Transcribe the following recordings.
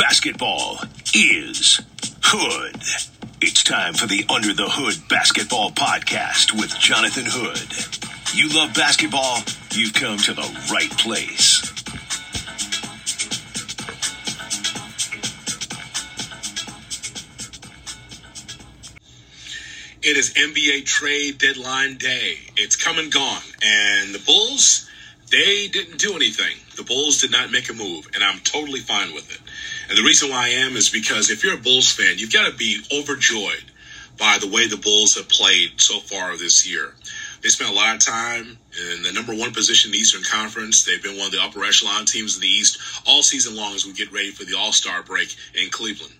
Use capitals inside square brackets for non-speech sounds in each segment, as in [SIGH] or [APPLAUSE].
basketball is Hood. It's time for the Under the Hood Basketball Podcast with Jonathan Hood. You love basketball? You've come to the right place. It is NBA trade deadline day. It's come and gone. And the Bulls, they didn't do anything. The Bulls did not make a move, and I'm totally fine with it. And the reason why I am is because if you're a Bulls fan, you've got to be overjoyed by the way the Bulls have played so far this year. They spent a lot of time in the number one position in the Eastern Conference. They've been one of the upper echelon teams in the East all season long as we get ready for the All Star break in Cleveland.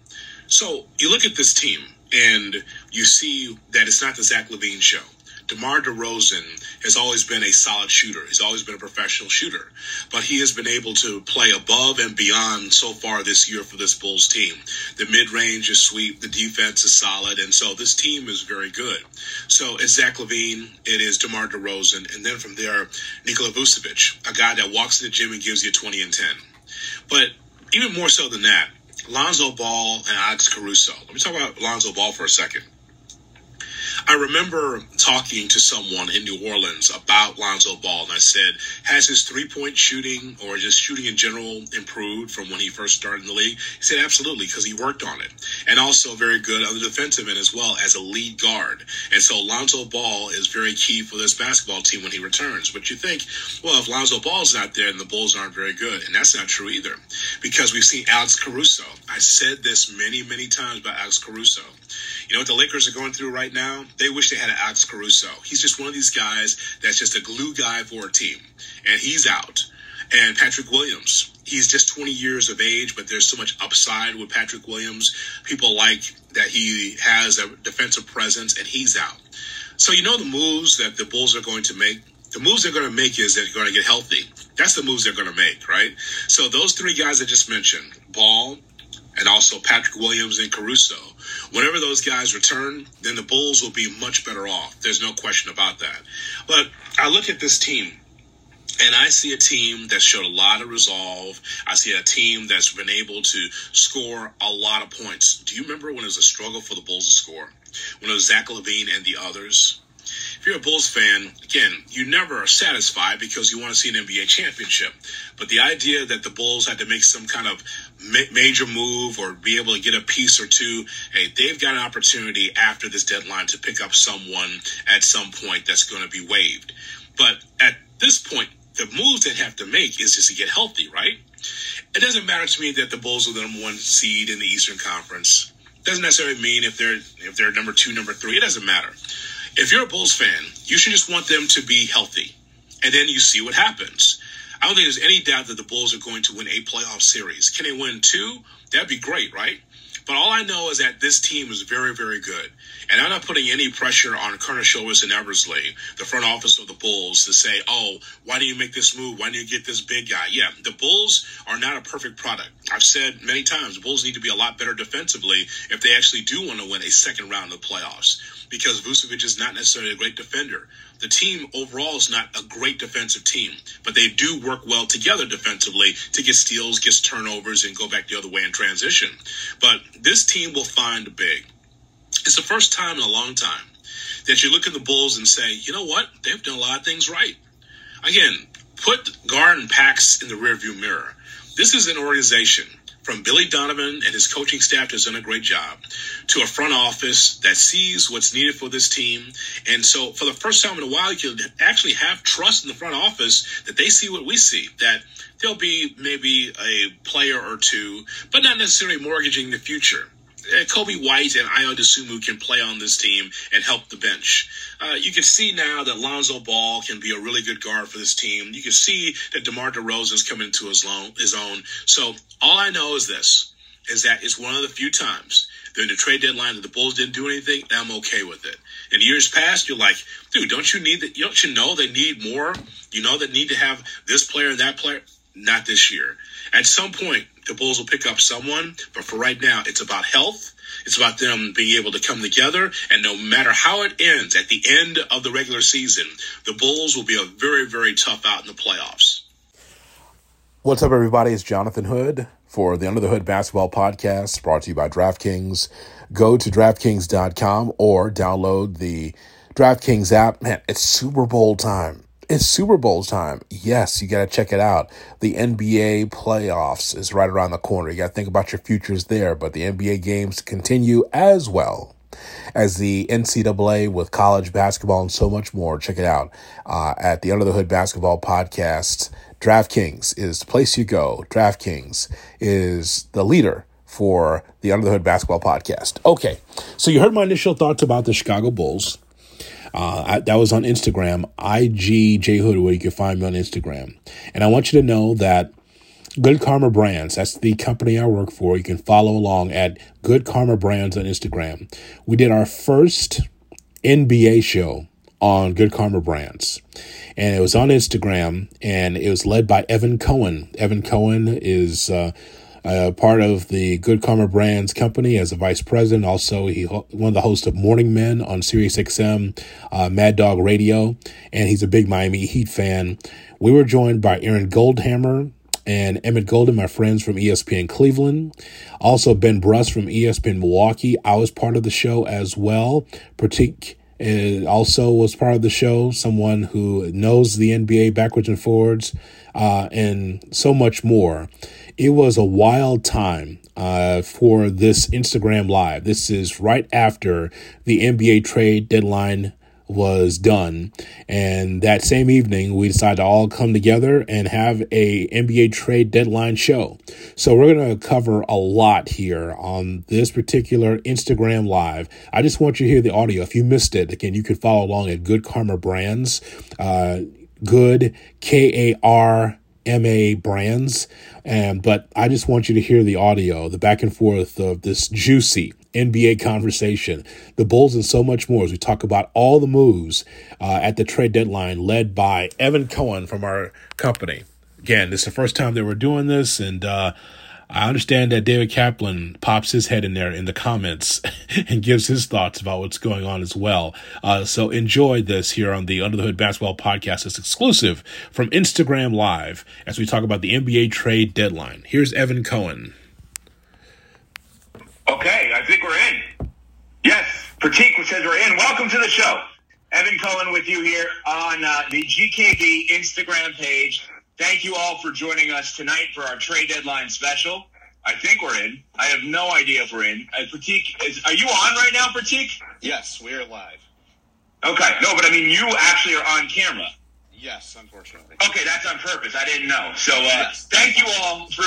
So you look at this team and you see that it's not the Zach LaVine show. DeMar DeRozan has always been a solid shooter. He's always been a professional shooter, but he has been able to play above and beyond so far this year for this Bulls team. The mid range is sweet, the defense is solid, and so this team is very good. So it's Zach LaVine, it is DeMar DeRozan, and then from there, Nikola Vucevic, a guy that walks in the gym and gives you 20 and 10. But even more so than that, Lonzo Ball and Alex Caruso. Let me talk about Lonzo Ball for a second. I remember talking to someone in New Orleans about Lonzo Ball, and I said, Has his three point shooting or just shooting in general improved from when he first started in the league? He said, Absolutely, because he worked on it. And also very good on the defensive end as well as a lead guard. And so Lonzo Ball is very key for this basketball team when he returns. But you think, well, if Lonzo Ball's not there, then the Bulls aren't very good. And that's not true either, because we've seen Alex Caruso. I said this many, many times about Alex Caruso. You know what the Lakers are going through right now? They wish they had an Alex Caruso. He's just one of these guys that's just a glue guy for a team, and he's out. And Patrick Williams, he's just 20 years of age, but there's so much upside with Patrick Williams. People like that he has a defensive presence, and he's out. So you know the moves that the Bulls are going to make. The moves they're going to make is they're going to get healthy. That's the moves they're going to make, right? So those three guys I just mentioned, Ball, and also Patrick Williams and Caruso. Whenever those guys return, then the Bulls will be much better off. There's no question about that. But I look at this team and I see a team that showed a lot of resolve. I see a team that's been able to score a lot of points. Do you remember when it was a struggle for the Bulls to score? When it was Zach LaVine and the others? if you're a Bulls fan, again, you never are satisfied because you want to see an NBA championship. But the idea that the Bulls had to make some kind of major move or be able to get a piece or two, hey, they've got an opportunity after this deadline to pick up someone at some point that's going to be waived. But at this point, the moves they have to make is just to get healthy, right? It doesn't matter to me that the Bulls are the number one seed in the Eastern Conference. Doesn't necessarily mean if they're if they're number two, number three. It doesn't matter if you're a Bulls fan, you should just want them to be healthy. And then you see what happens. I don't think there's any doubt that the Bulls are going to win a playoff series. Can they win two? That'd be great, right? But all I know is that this team is very, very good. And I'm not putting any pressure on Colonel Karnisovas and Eversley, the front office of the Bulls, to say, oh, why do you make this move? Why do you get this big guy? Yeah, the Bulls are not a perfect product. I've said many times, the Bulls need to be a lot better defensively if they actually do want to win a second round of the playoffs because Vucevic is not necessarily a great defender. The team overall is not a great defensive team, but they do work well together defensively to get steals, get turnovers, and go back the other way in transition. But this team will find big. It's the first time in a long time that you look at the Bulls and say, you know what? They've done a lot of things right. Again, put Gar and Pax in the rearview mirror. This is an organization from Billy Donovan and his coaching staff has done a great job to a front office that sees what's needed for this team. And so for the first time in a while, you can actually have trust in the front office that they see what we see, that there'll be maybe a player or two, but not necessarily mortgaging the future. Uh, Coby White and Ayo Dosunmu can play on this team and help the bench. Uh, you can see now that Lonzo Ball can be a really good guard for this team. You can see that DeMar DeRozan is coming into his, his own. So all I know is this, is that it's one of the few times during the trade deadline that the Bulls didn't do anything, and I'm okay with it. In years past, you're like, dude, don't you need that? Don't you know they need more? You know they need to have this player and that player. Not this year. At some point, the Bulls will pick up someone, but for right now, it's about health. It's about them being able to come together, and no matter how it ends at the end of the regular season, the Bulls will be a very, very tough out in the playoffs. What's up, everybody? It's Jonathan Hood for the Under the Hood Basketball Podcast, brought to you by DraftKings. Go to DraftKings.com or download the DraftKings app. Man, it's Super Bowl time. It's Super Bowl time. Yes, you got to check it out. The NBA playoffs is right around the corner. You got to think about your futures there, but the NBA games continue as well as the NCAA with college basketball and so much more. Check it out uh, at the Under the Hood Basketball Podcast DraftKings is the place you go. DraftKings is the leader for the Under the Hood Basketball Podcast. Okay, so you heard my initial thoughts about the Chicago Bulls. Uh, I, that was on Instagram, IG J Hood, where you can find me on Instagram. And I want you to know that Good Karma Brands, that's the company I work for. You can follow along at Good Karma Brands on Instagram. We did our first NBA show on Good Karma Brands. And it was on Instagram and it was led by Evan Cohen. Evan Cohen is uh, uh, part of the Good Karma Brands company as a vice president. Also, he one of the hosts of Morning Men on Sirius XM, uh, Mad Dog Radio, and he's a big Miami Heat fan. We were joined by Aaron Goldhammer and Emmett Golden, my friends from ESPN Cleveland. Also, Ben Brust from ESPN Milwaukee. I was part of the show as well. Pratik and also was part of the show, someone who knows the NBA backwards and forwards, uh, and so much more. It was a wild time uh, for this Instagram Live. This is right after the NBA trade deadline was done. And that same evening, we decided to all come together and have a NBA trade deadline show. So we're going to cover a lot here on this particular Instagram live. I just want you to hear the audio. If you missed it, again, you can follow along at Good Karma Brands. Uh, good K A R M A Brands. And but I just want you to hear the audio, the back and forth of this juicy NBA conversation, the Bulls, and so much more as we talk about all the moves uh, at the trade deadline led by Evan Cohen from our company. Again, this is the first time that we're doing this, and uh, I understand that David Kaplan pops his head in there in the comments [LAUGHS] and gives his thoughts about what's going on as well. Uh, so enjoy this here on the Under the Hood Basketball Podcast. It's exclusive from Instagram Live as we talk about the NBA trade deadline. Here's Evan Cohen. Okay, I think we're in. Yes, Pratik says we're in. Welcome to the show. Evan Cohen with you here on uh, the GKB Instagram page. Thank you all for joining us tonight for our trade deadline special. I think we're in. I have no idea if we're in. Uh, Pratik, is, are you on right now, Pratik? Yes, we are live. Okay, no, but I mean, you actually are on camera. Yes, unfortunately. Okay, that's on purpose. I didn't know. So uh, yes, thank you all for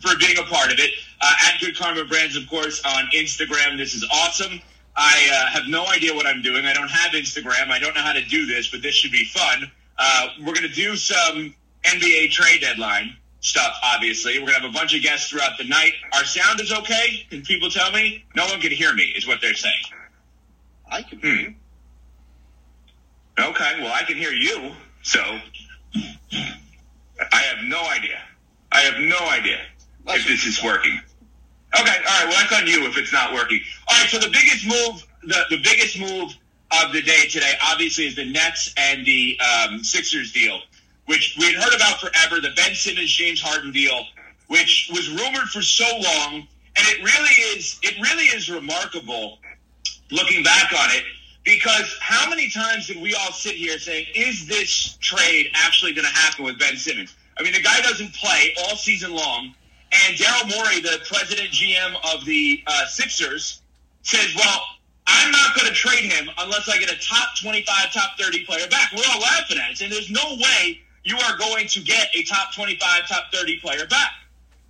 for being a part of it. Uh, at Good Karma Brands, of course, on Instagram. This is awesome. I uh, have no idea what I'm doing. I don't have Instagram. I don't know how to do this, but this should be fun. Uh, we're going to do some NBA trade deadline stuff, obviously. We're going to have a bunch of guests throughout the night. Our sound is okay? Can people tell me? No one can hear me, is what they're saying. I can hear hmm. you. Okay, well, I can hear you. So I have no idea. I have no idea if this is working. Okay, all right. Well, that's on you if it's not working. All right. So the biggest move, the, the biggest move of the day today, obviously, is the Nets and the um, Sixers deal, which we had heard about forever. The Ben Simmons James Harden deal, which was rumored for so long, and it really is. It really is remarkable looking back on it because how many times did we all sit here saying, is this trade actually going to happen with Ben Simmons? I mean, the guy doesn't play all season long. And Daryl Morey, the president GM of the uh, Sixers, says, well, I'm not going to trade him unless I get a top 25, top 30 player back. We're all laughing at it. And there's no way you are going to get a top 25, top 30 player back.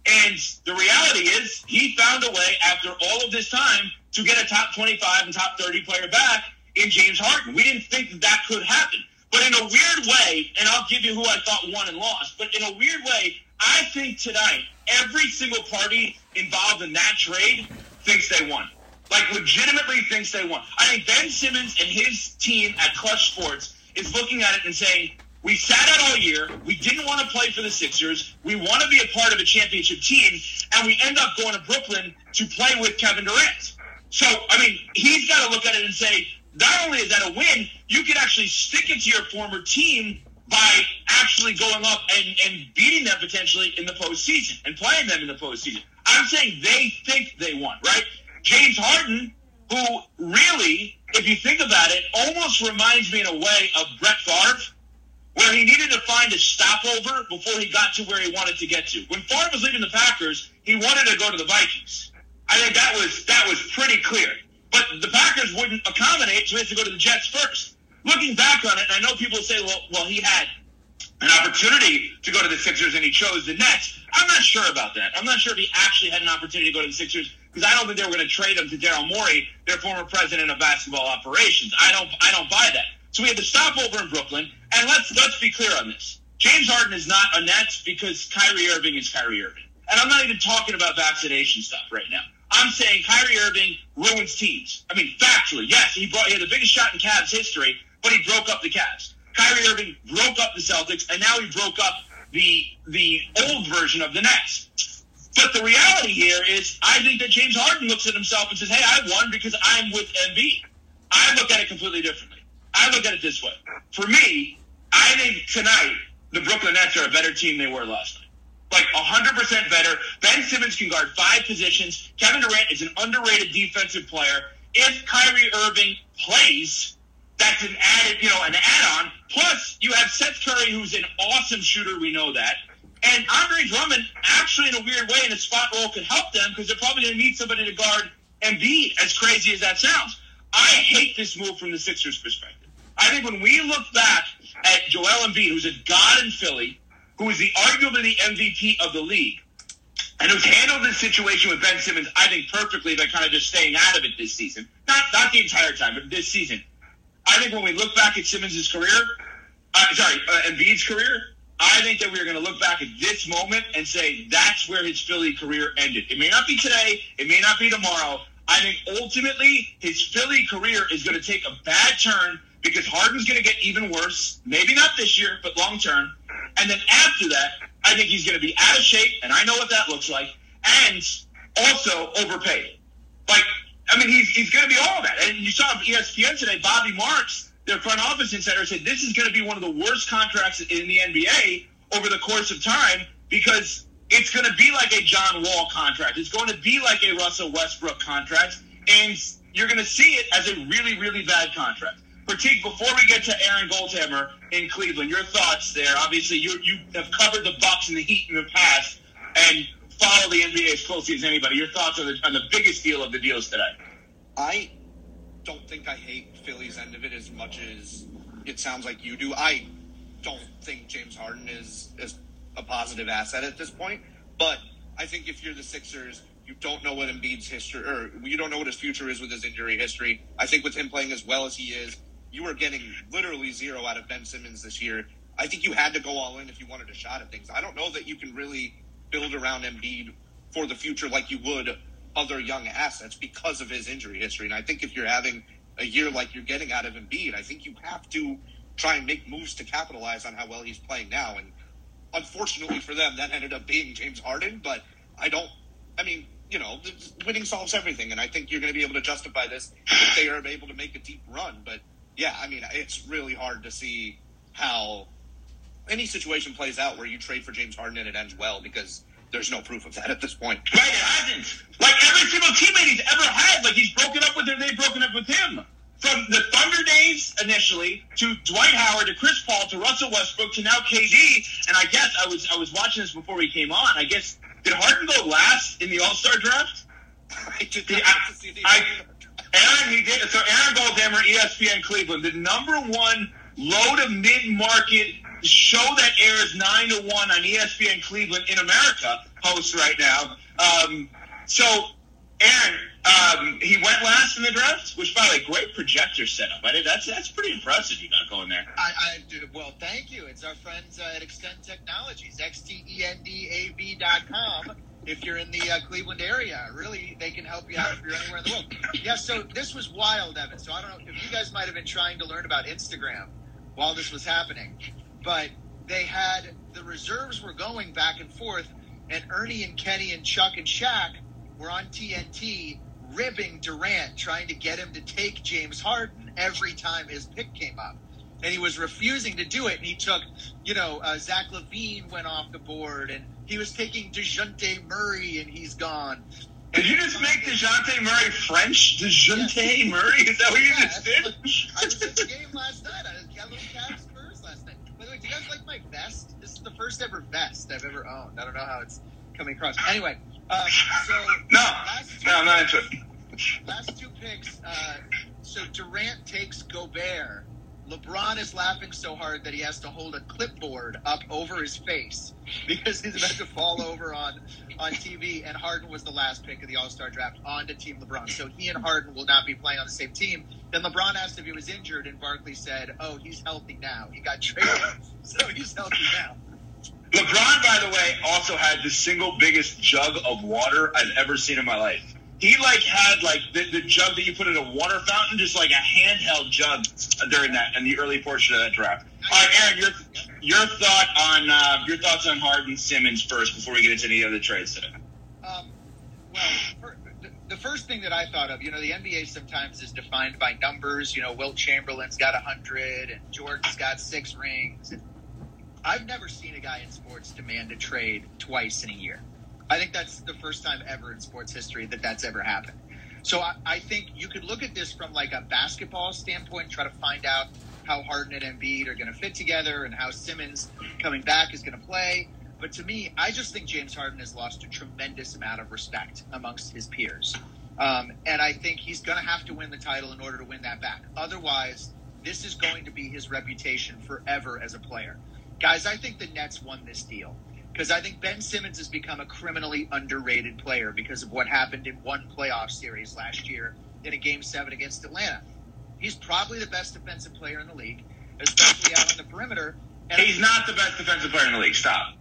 And the reality is, he found a way after all of this time to get a top 25 and top 30 player back in James Harden. We didn't think that that could happen. But in a weird way, and I'll give you who I thought won and lost, but in a weird way, I think tonight every single party involved in that trade thinks they won. Like legitimately thinks they won. I think Ben Simmons and his team at Clutch Sports is looking at it and saying, we sat out all year. We didn't want to play for the Sixers. We want to be a part of a championship team. And we end up going to Brooklyn to play with Kevin Durant. So, I mean, he's got to look at it and say, not only is that a win, you can actually stick it to your former team by actually going up and, and beating them potentially in the postseason and playing them in the postseason. I'm saying they think they won, right? James Harden, who really, if you think about it, almost reminds me in a way of Brett Favre, where he needed to find a stopover before he got to where he wanted to get to. When Favre was leaving the Packers, he wanted to go to the Vikings. I think that was that was pretty clear. But the Packers wouldn't accommodate, so he had to go to the Jets first. Looking back on it, and I know people say, well, well, he had an opportunity to go to the Sixers and he chose the Nets. I'm not sure about that. I'm not sure if he actually had an opportunity to go to the Sixers because I don't think they were going to trade him to Daryl Morey, their former president of basketball operations. I don't, I don't buy that. So we had to stop over in Brooklyn, and let's let's be clear on this. James Harden is not a Nets because Kyrie Irving is Kyrie Irving, and I'm not even talking about vaccination stuff right now. I'm saying Kyrie Irving ruins teams. I mean, factually, yes, he brought he had the biggest shot in Cavs history, but he broke up the Cavs. Kyrie Irving broke up the Celtics, and now he broke up the the old version of the Nets. But the reality here is, I think that James Harden looks at himself and says, "Hey, I won because I'm with Embiid." I look at it completely differently. I look at it this way. For me, I think tonight the Brooklyn Nets are a better team they were last night. Like 100% better. Ben Simmons can guard five positions. Kevin Durant is an underrated defensive player. If Kyrie Irving plays, that's an added, you know, an add-on. Plus, you have Seth Curry, who's an awesome shooter. We know that. And Andre Drummond, actually, in a weird way, in a spot role, could help them because they're probably going to need somebody to guard Embiid. As crazy as that sounds, I hate this move from the Sixers' perspective. I think when we look back at Joel Embiid, who's a god in Philly, who is the arguably the MVP of the league, and who's handled this situation with Ben Simmons, I think perfectly by kind of just staying out of it this season. Not not the entire time, but this season. I think when we look back at Simmons' career, uh, sorry, uh, Embiid's career, I think that we're going to look back at this moment and say that's where his Philly career ended. It may not be today, it may not be tomorrow. I think ultimately his Philly career is going to take a bad turn because Harden's going to get even worse. Maybe not this year, but long term. And then after that, I think he's going to be out of shape, and I know what that looks like, and also overpaid. Like, I mean, he's, he's going to be all that. And you saw ESPN today, Bobby Marks, their front office insider, said this is going to be one of the worst contracts in the NBA over the course of time because it's going to be like a John Wall contract. It's going to be like a Russell Westbrook contract, and you're going to see it as a really, really bad contract. Pratik, before we get to Aaron Goldhammer in Cleveland, your thoughts there. Obviously, you you have covered the Bucks and the Heat in the past, and follow the NBA as closely as anybody. Your thoughts on the, on the biggest deal of the deals today? I don't think I hate Philly's end of it as much as it sounds like you do. I don't think James Harden is is a positive asset at this point, but I think if you're the Sixers, you don't know what Embiid's history or you don't know what his future is with his injury history. I think with him playing as well as he is, you were getting literally zero out of Ben Simmons this year. I think you had to go all in if you wanted a shot at things. I don't know that you can really build around Embiid for the future like you would other young assets because of his injury history. And I think if you're having a year like you're getting out of Embiid, I think you have to try and make moves to capitalize on how well he's playing now. And unfortunately for them, that ended up being James Harden. But I don't, I mean, you know, winning solves everything. And I think you're going to be able to justify this if they are able to make a deep run. But yeah, I mean, it's really hard to see how any situation plays out where you trade for James Harden and it ends well because there's no proof of that at this point. Right, it hasn't. Like every single teammate he's ever had, like he's broken up with them, they've broken up with him. From the Thunder days initially to Dwight Howard to Chris Paul to Russell Westbrook to now KD, and I guess I was I was watching this before we came on. I guess did Harden go last in the All Star draft? [LAUGHS] I did not I- to see the I- Aaron, he did. So Aaron Goldhammer, ESPN Cleveland, the number one low to mid market show that airs nine to one on ESPN Cleveland in America host right now. Um, so Aaron, um, he went last in the draft, which by the way, great projector setup. I did, that's that's pretty impressive. You got going there. I, I. Well, thank you. It's our friends uh, at Extend Technologies, E xtendav dot com. If you're in the uh, Cleveland area, really, they can help you out if you're anywhere in the world. Yeah, so this was wild, Evan. So I don't know if you guys might have been trying to learn about Instagram while this was happening, but they had the reserves were going back and forth, and Ernie and Kenny and Chuck and Shaq were on TNT ribbing Durant, trying to get him to take James Harden every time his pick came up. and he was refusing to do it. And he took, you know, uh, Zach LaVine went off the board, and he was taking Dejounte Murray, and he's gone. Did you just make Dejounte Murray French? Dejounte yes. Murray? Is that what you yeah, just did? I was at the game last night. I got little Cavs Spurs last night. By the way, do you guys like my vest? This is the first ever vest I've ever owned. I don't know how it's coming across. Anyway, uh, so no, no, I'm not into it. Last two picks. Uh, so Durant takes Gobert. LeBron is laughing so hard that he has to hold a clipboard up over his face because he's about to fall over on on TV. And Harden was the last pick of the All Star draft on to Team LeBron. So he and Harden will not be playing on the same team. Then LeBron asked if he was injured, and Barkley said, "Oh, he's healthy now. He got traded, [LAUGHS] so he's healthy now." LeBron, by the way, also had the single biggest jug of water I've ever seen in my life he like had like the, the jug that you put in a water fountain, just like a handheld jug during that in the early portion of that draft. All right, Aaron, your your thought on uh, your thoughts on Harden Simmons first before we get into any other trades today. Um, well, for, the first thing that I thought of, you know, the NBA sometimes is defined by numbers. You know, Wilt Chamberlain's got hundred, and Jordan's got six rings. I've never seen a guy in sports demand a trade twice in a year. I think that's the first time ever in sports history that that's ever happened. So I, I think you could look at this from like a basketball standpoint, and try to find out how Harden and Embiid are going to fit together and how Simmons coming back is going to play. But to me, I just think James Harden has lost a tremendous amount of respect amongst his peers. Um, and I think he's going to have to win the title in order to win that back. Otherwise, this is going to be his reputation forever as a player. Guys, I think the Nets won this deal because I think Ben Simmons has become a criminally underrated player because of what happened in one playoff series last year in a game seven against Atlanta. He's probably the best defensive player in the league, especially out on the perimeter. And he's not the best defensive player in the league. Stop.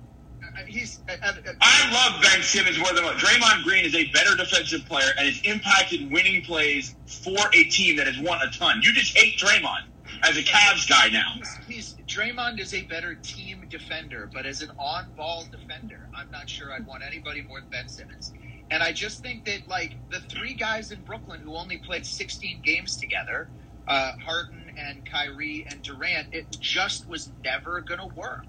Uh, he's. Uh, uh, I love Ben Simmons more than what Draymond Green is a better defensive player and has impacted winning plays for a team that has won a ton. You just hate Draymond as a Cavs guy now. He's, he's Draymond is a better team defender, but as an on-ball defender, I'm not sure I'd want anybody more than Ben Simmons. And I just think that like the three guys in Brooklyn who only played 16 games together, uh, Harden and Kyrie and Durant, it just was never going to work.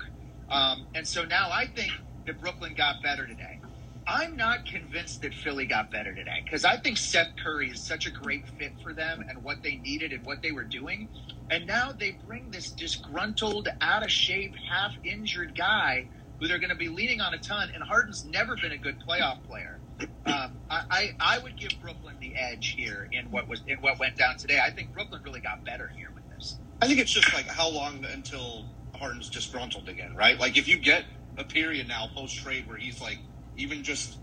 Um, and so now I think that Brooklyn got better today. I'm not convinced that Philly got better today because I think Seth Curry is such a great fit for them and what they needed and what they were doing. And now they bring this disgruntled, out of shape, half injured guy who they're going to be leaning on a ton. And Harden's never been a good playoff player. Um, I, I, I would give Brooklyn the edge here in what was in what went down today. I think Brooklyn really got better here with this. I think it's just like how long until Harden's disgruntled again, right? Like if you get a period now post trade where he's like even just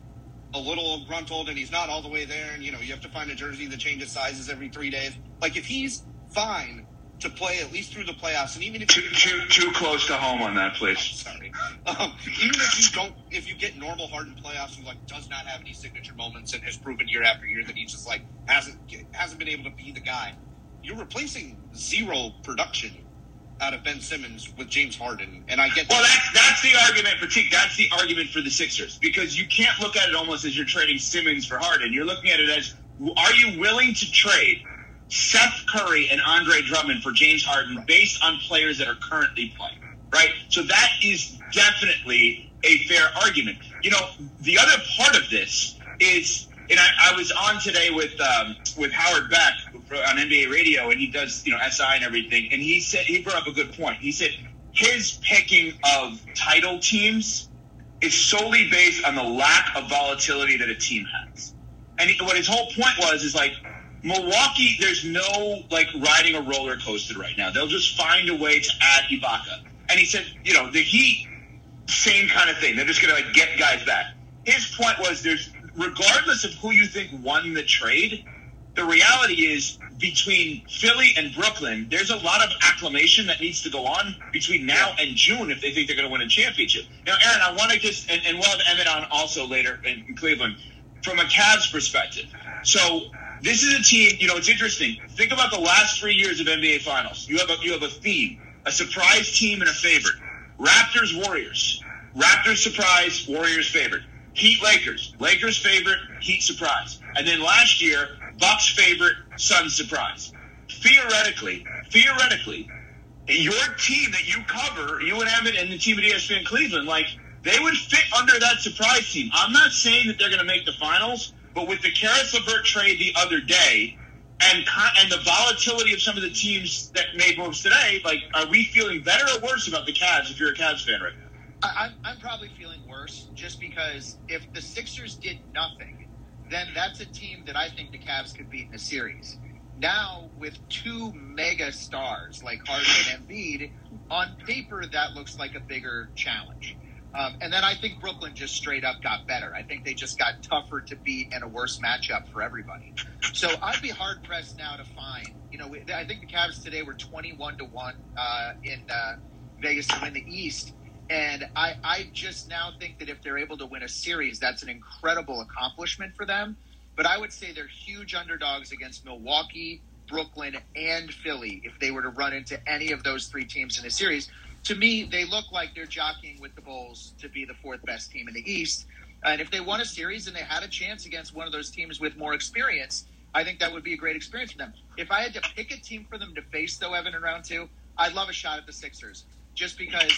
a little gruntled and he's not all the way there, and you know you have to find a jersey that changes sizes every three days. Like if he's fine to play at least through the playoffs, and even if too too, too close to home on that, please. [LAUGHS] sorry. Um, even if you don't, if you get normal Harden playoffs who like does not have any signature moments and has proven year after year that he just like hasn't hasn't been able to be the guy, you're replacing zero production out of Ben Simmons with James Harden, and I get. Well, that's that's the argument for That's the argument for the Sixers because you can't look at it almost as you're trading Simmons for Harden. You're looking at it as, are you willing to trade Seth Curry and Andre Drummond for James Harden based on players that are currently playing? Right. So that is definitely a fair argument. You know, the other part of this is and I, I was on today with um, with Howard Beck on NBA radio, and he does you know SI and everything, and he said he brought up a good point. He said his picking of title teams is solely based on the lack of volatility that a team has. And he, what his whole point was is like Milwaukee, there's no like riding a roller coaster right now. They'll just find a way to add Ibaka. And he said, you know, the Heat, same kind of thing. They're just going to like, get guys back. His point was there's regardless of who you think won the trade, the reality is between Philly and Brooklyn, there's a lot of acclamation that needs to go on between now and June if they think they're going to win a championship. Now, Aaron, I want to just, and, and we'll have Emmett on also later in Cleveland, from a Cavs perspective. So this is a team, you know, it's interesting. Think about the last three years of NBA Finals. You have a, you have a theme, a surprise team and a favorite. Raptors, Warriors. Raptors surprise, Warriors favorite. Heat Lakers. Lakers favorite, Heat surprise. And then last year, Bucks favorite, Suns surprise. Theoretically, theoretically, your team that you cover, you and Evan and the team at ESPN Cleveland, like they would fit under that surprise team. I'm not saying that they're going to make the finals, but with the Caris LeVert trade the other day, and and the volatility of some of the teams that made moves today, like, are we feeling better or worse about the Cavs if you're a Cavs fan right now? I, I'm, I'm probably feeling worse just because if the Sixers did nothing, then that's a team that I think the Cavs could beat in a series. Now, with two mega stars like Harden and Embiid, on paper that looks like a bigger challenge. Um, and then I think Brooklyn just straight up got better. I think they just got tougher to beat and a worse matchup for everybody. So I'd be hard pressed now to find. You know, I think the Cavs today were twenty-one to one uh, in uh, Vegas to win the East, and I, I just now think that if they're able to win a series, that's an incredible accomplishment for them. But I would say they're huge underdogs against Milwaukee, Brooklyn, and Philly if they were to run into any of those three teams in a series to me, they look like they're jockeying with the Bulls to be the fourth best team in the East. And if they won a series and they had a chance against one of those teams with more experience, I think that would be a great experience for them. If I had to pick a team for them to face, though, Evan, in round two, I'd love a shot at the Sixers. Just because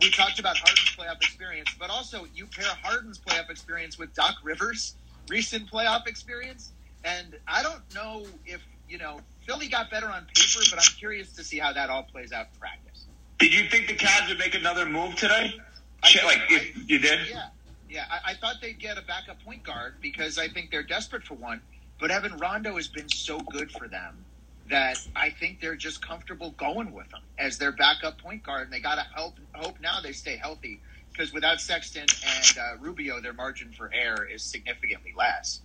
we talked about Harden's playoff experience, but also you pair Harden's playoff experience with Doc Rivers' recent playoff experience. And I don't know if, you know, Philly got better on paper, but I'm curious to see how that all plays out in practice. Did you think the Cavs would make another move today? Like if I, you did? Yeah, yeah. I, I, thought they'd get a backup point guard because I think they're desperate for one. But Evan Rondo has been so good for them that I think they're just comfortable going with him as their backup point guard, and they got to help hope now they stay healthy because without Sexton and uh, Rubio, their margin for error is significantly less.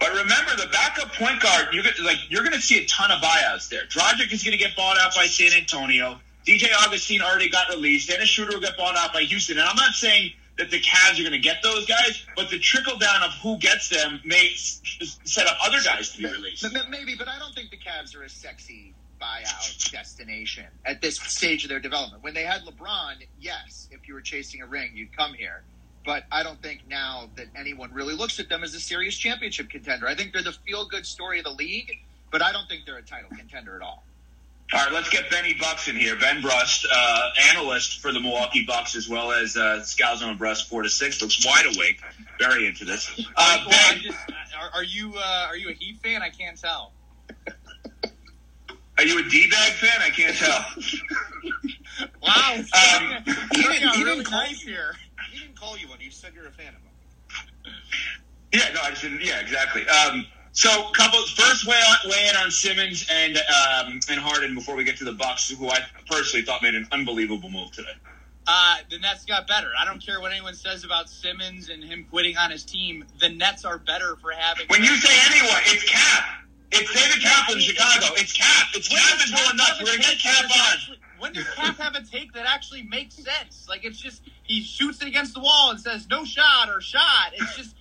But remember, the backup point guard, you're like you're going to see a ton of buyouts there. Dragic is going to get bought out by San Antonio. DJ Augustin already got released. Dennis Schroeder will get bought out by Houston. And I'm not saying that the Cavs are going to get those guys, but the trickle down of who gets them may set up other guys to be released. Maybe, but I don't think the Cavs are a sexy buyout destination at this stage of their development. When they had LeBron, yes, if you were chasing a ring, you'd come here. But I don't think now that anyone really looks at them as a serious championship contender. I think they're the feel good story of the league, but I don't think they're a title contender at all. All right, let's get Benny Bucks in here. Ben Brust, uh, analyst for the Milwaukee Bucks, as well as uh, Scalzo and Brust, four to six, looks wide awake, very into this. Uh, well, just, are, are, you uh, are you a Heat fan? I can't tell. Are you a D-bag fan? I can't tell. [LAUGHS] wow, um, he, didn't, he really didn't call nice you. Here. He didn't call you one. He said you're a fan of him. Yeah, no, I just didn't. Yeah, exactly. Um, so, couple first weigh, on, weigh in on Simmons and um, and Harden before we get to the Bucks, who I personally thought made an unbelievable move today. Uh, the Nets got better. I don't care what anyone says about Simmons and him quitting on his team. The Nets are better for having. When you say anyone, it's Cap. It's David Cap in Chicago. It's Cap. It's Cap is going nuts. We're gonna get Cap on. When does Cap have a take that actually makes sense? Like it's just he shoots it against the wall and says no shot or shot. It's just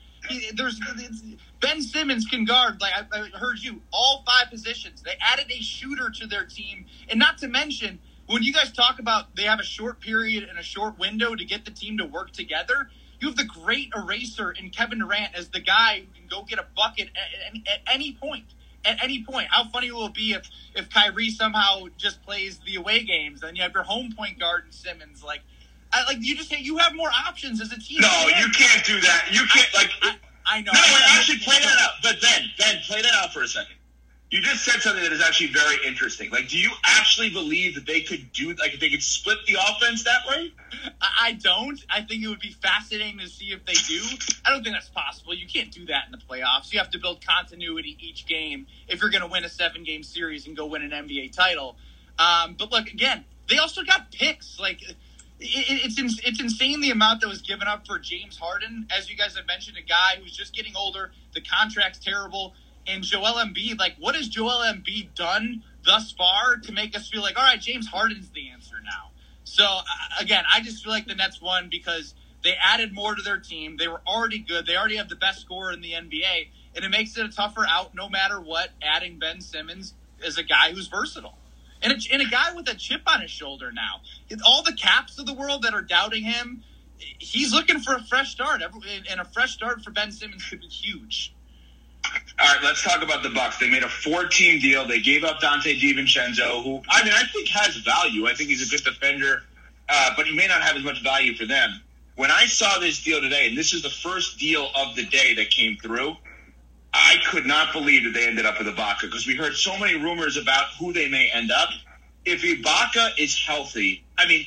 there's Ben Simmons can guard, like I, I heard you, all five positions. They added a shooter to their team. And not to mention, when you guys talk about they have a short period and a short window to get the team to work together, you have the great eraser in Kevin Durant as the guy who can go get a bucket at, at, at any point. At any point, how funny will it be if if Kyrie somehow just plays the away games and you have your home point guard in Simmons? Like, I, like you just say you have more options as a team. No, you can't do that. You can't like. I, I know. No, wait, actually play that out. But Ben, Ben, play that out for a second. You just said something that is actually very interesting. Like, do you actually believe that they could do like if they could split the offense that way? I don't. I think it would be fascinating to see if they do. I don't think that's possible. You can't do that in the playoffs. You have to build continuity each game if you're going to win a seven game series and go win an NBA title. Um, but look, again, they also got picks. Like it's it's insane the amount that was given up for James Harden, as you guys have mentioned, a guy who's just getting older. The contract's terrible, and Joel Embiid. Like, what has Joel Embiid done thus far to make us feel like, all right, James Harden's the answer now? So again, I just feel like the Nets won because they added more to their team. They were already good. They already have the best scorer in the NBA, and it makes it a tougher out no matter what. Adding Ben Simmons is a guy who's versatile and a, and a guy with a chip on his shoulder now. All the caps of the world that are doubting him, he's looking for a fresh start, and a fresh start for Ben Simmons could be huge. All right, let's talk about the Bucks. They made a four-team deal. They gave up Dante DiVincenzo, who I mean I think has value. I think he's a good defender, uh, but he may not have as much value for them. When I saw this deal today, and this is the first deal of the day that came through, I could not believe that they ended up with Ibaka because we heard so many rumors about who they may end up. If Ibaka is healthy, I mean,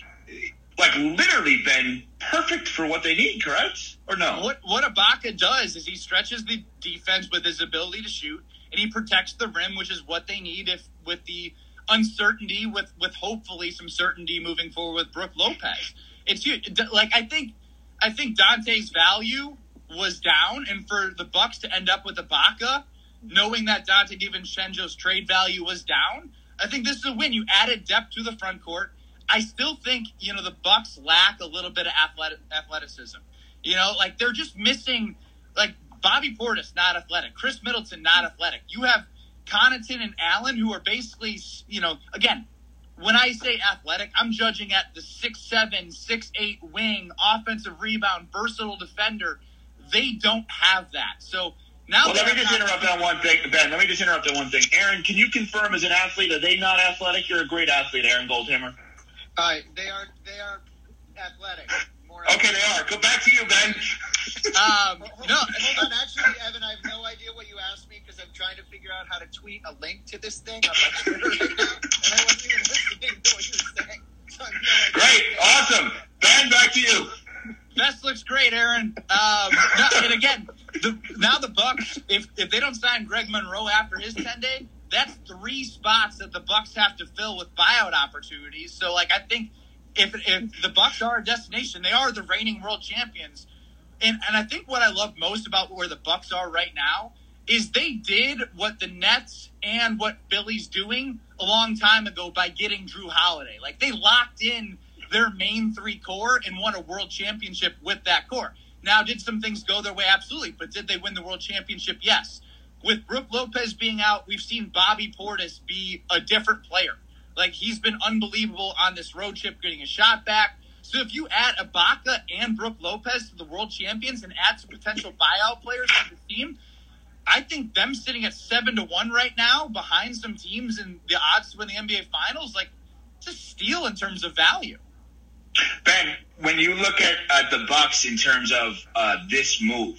like literally been perfect for what they need, correct? Or no? What what Ibaka does is he stretches the defense with his ability to shoot, and he protects the rim, which is what they need if with the uncertainty, with with hopefully some certainty moving forward with Brook Lopez. It's. Like I think, I think Dante's value was down, and for the Bucks to end up with Ibaka, knowing that Dante DiVincenzo's trade value was down, I think this is a win. You added depth to the front court. I still think you know the Bucks lack a little bit of athletic, athleticism. You know, like they're just missing like Bobby Portis, not athletic. Khris Middleton, not athletic. You have Connaughton and Allen, who are basically, you know, again, when I say athletic, I'm judging at the six seven, six eight wing, offensive rebound, versatile defender. They don't have that. So now, well, let me just interrupt on one thing, Ben. Let me just interrupt on one thing. Aaron, can you confirm as an athlete are they not athletic? You're a great athlete, Aaron Goldhammer. All right, they are they are athletic. More Okay, they are. Go back to you, Ben. [LAUGHS] Um, Hold, no, hold on. Actually, Evan, I have no idea what you asked me because I'm trying to figure out how to tweet a link to this thing on my Twitter right now, and I wasn't even listening to what you were saying. So I'm Great, awesome. Ben, back to you. Best looks great, Aaron. Um, no, and again, the, now the Bucks, if if they don't sign Greg Monroe after his ten day, that's three spots that the Bucks have to fill with buyout opportunities. So, like, I think if if the Bucks are a destination, they are the reigning world champions. And and I think what I love most about where the Bucks are right now is they did what the Nets and what Philly's doing a long time ago by getting Jrue Holiday. Like they locked in their main three core and won a world championship with that core. Now, did some things go their way? Absolutely. But did they win the world championship? Yes. With Brook Lopez being out, we've seen Bobby Portis be a different player. Like he's been unbelievable on this road trip, getting a shot back. So if you add Ibaka and Brook Lopez to the world champions and add some potential buyout players to the team, I think them sitting at seven to one right now behind some teams and the odds to win the NBA finals, like a steal in terms of value. Ben, when you look at, at the Bucks in terms of uh, this move,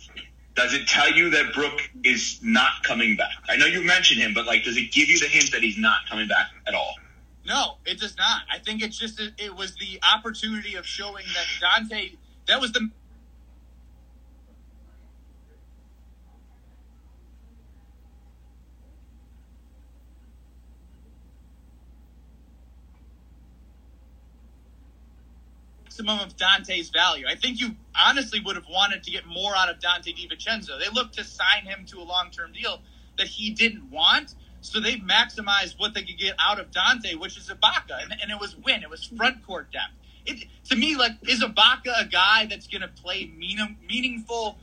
does it tell you that Brook is not coming back? I know you mentioned him, but like, does it give you the hint that he's not coming back at all? No, it does not. I think it's just it, it was the opportunity of showing that Dante. That was the maximum of Dante's value. I think you honestly would have wanted to get more out of Dante DiVincenzo. They looked to sign him to a long term deal that he didn't want. So they maximized what they could get out of Dante, which is Ibaka, and, and it was win. It was front court depth. It, to me, like, is Ibaka a guy that's going to play meaning, meaningful,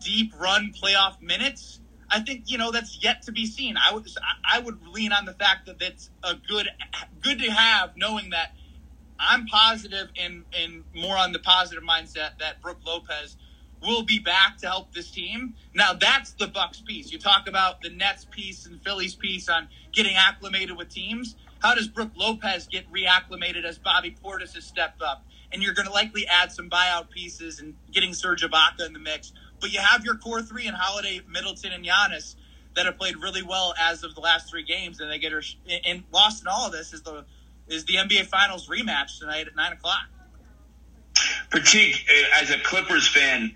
deep run playoff minutes? I think you know that's yet to be seen. I would I would lean on the fact that it's a good good to have, knowing that I'm positive and and more on the positive mindset that Brook Lopez will be back to help this team. Now that's the Bucks piece. You talk about the Nets piece and Phillies piece on getting acclimated with teams. How does Brook Lopez get reacclimated as Bobby Portis has stepped up? And you're going to likely add some buyout pieces and getting Serge Ibaka in the mix. But you have your core three and Holiday, Middleton, and Giannis that have played really well as of the last three games, and they get her and lost in all of this is the is the NBA Finals rematch tonight at nine o'clock. Pratik, uh, as a Clippers fan,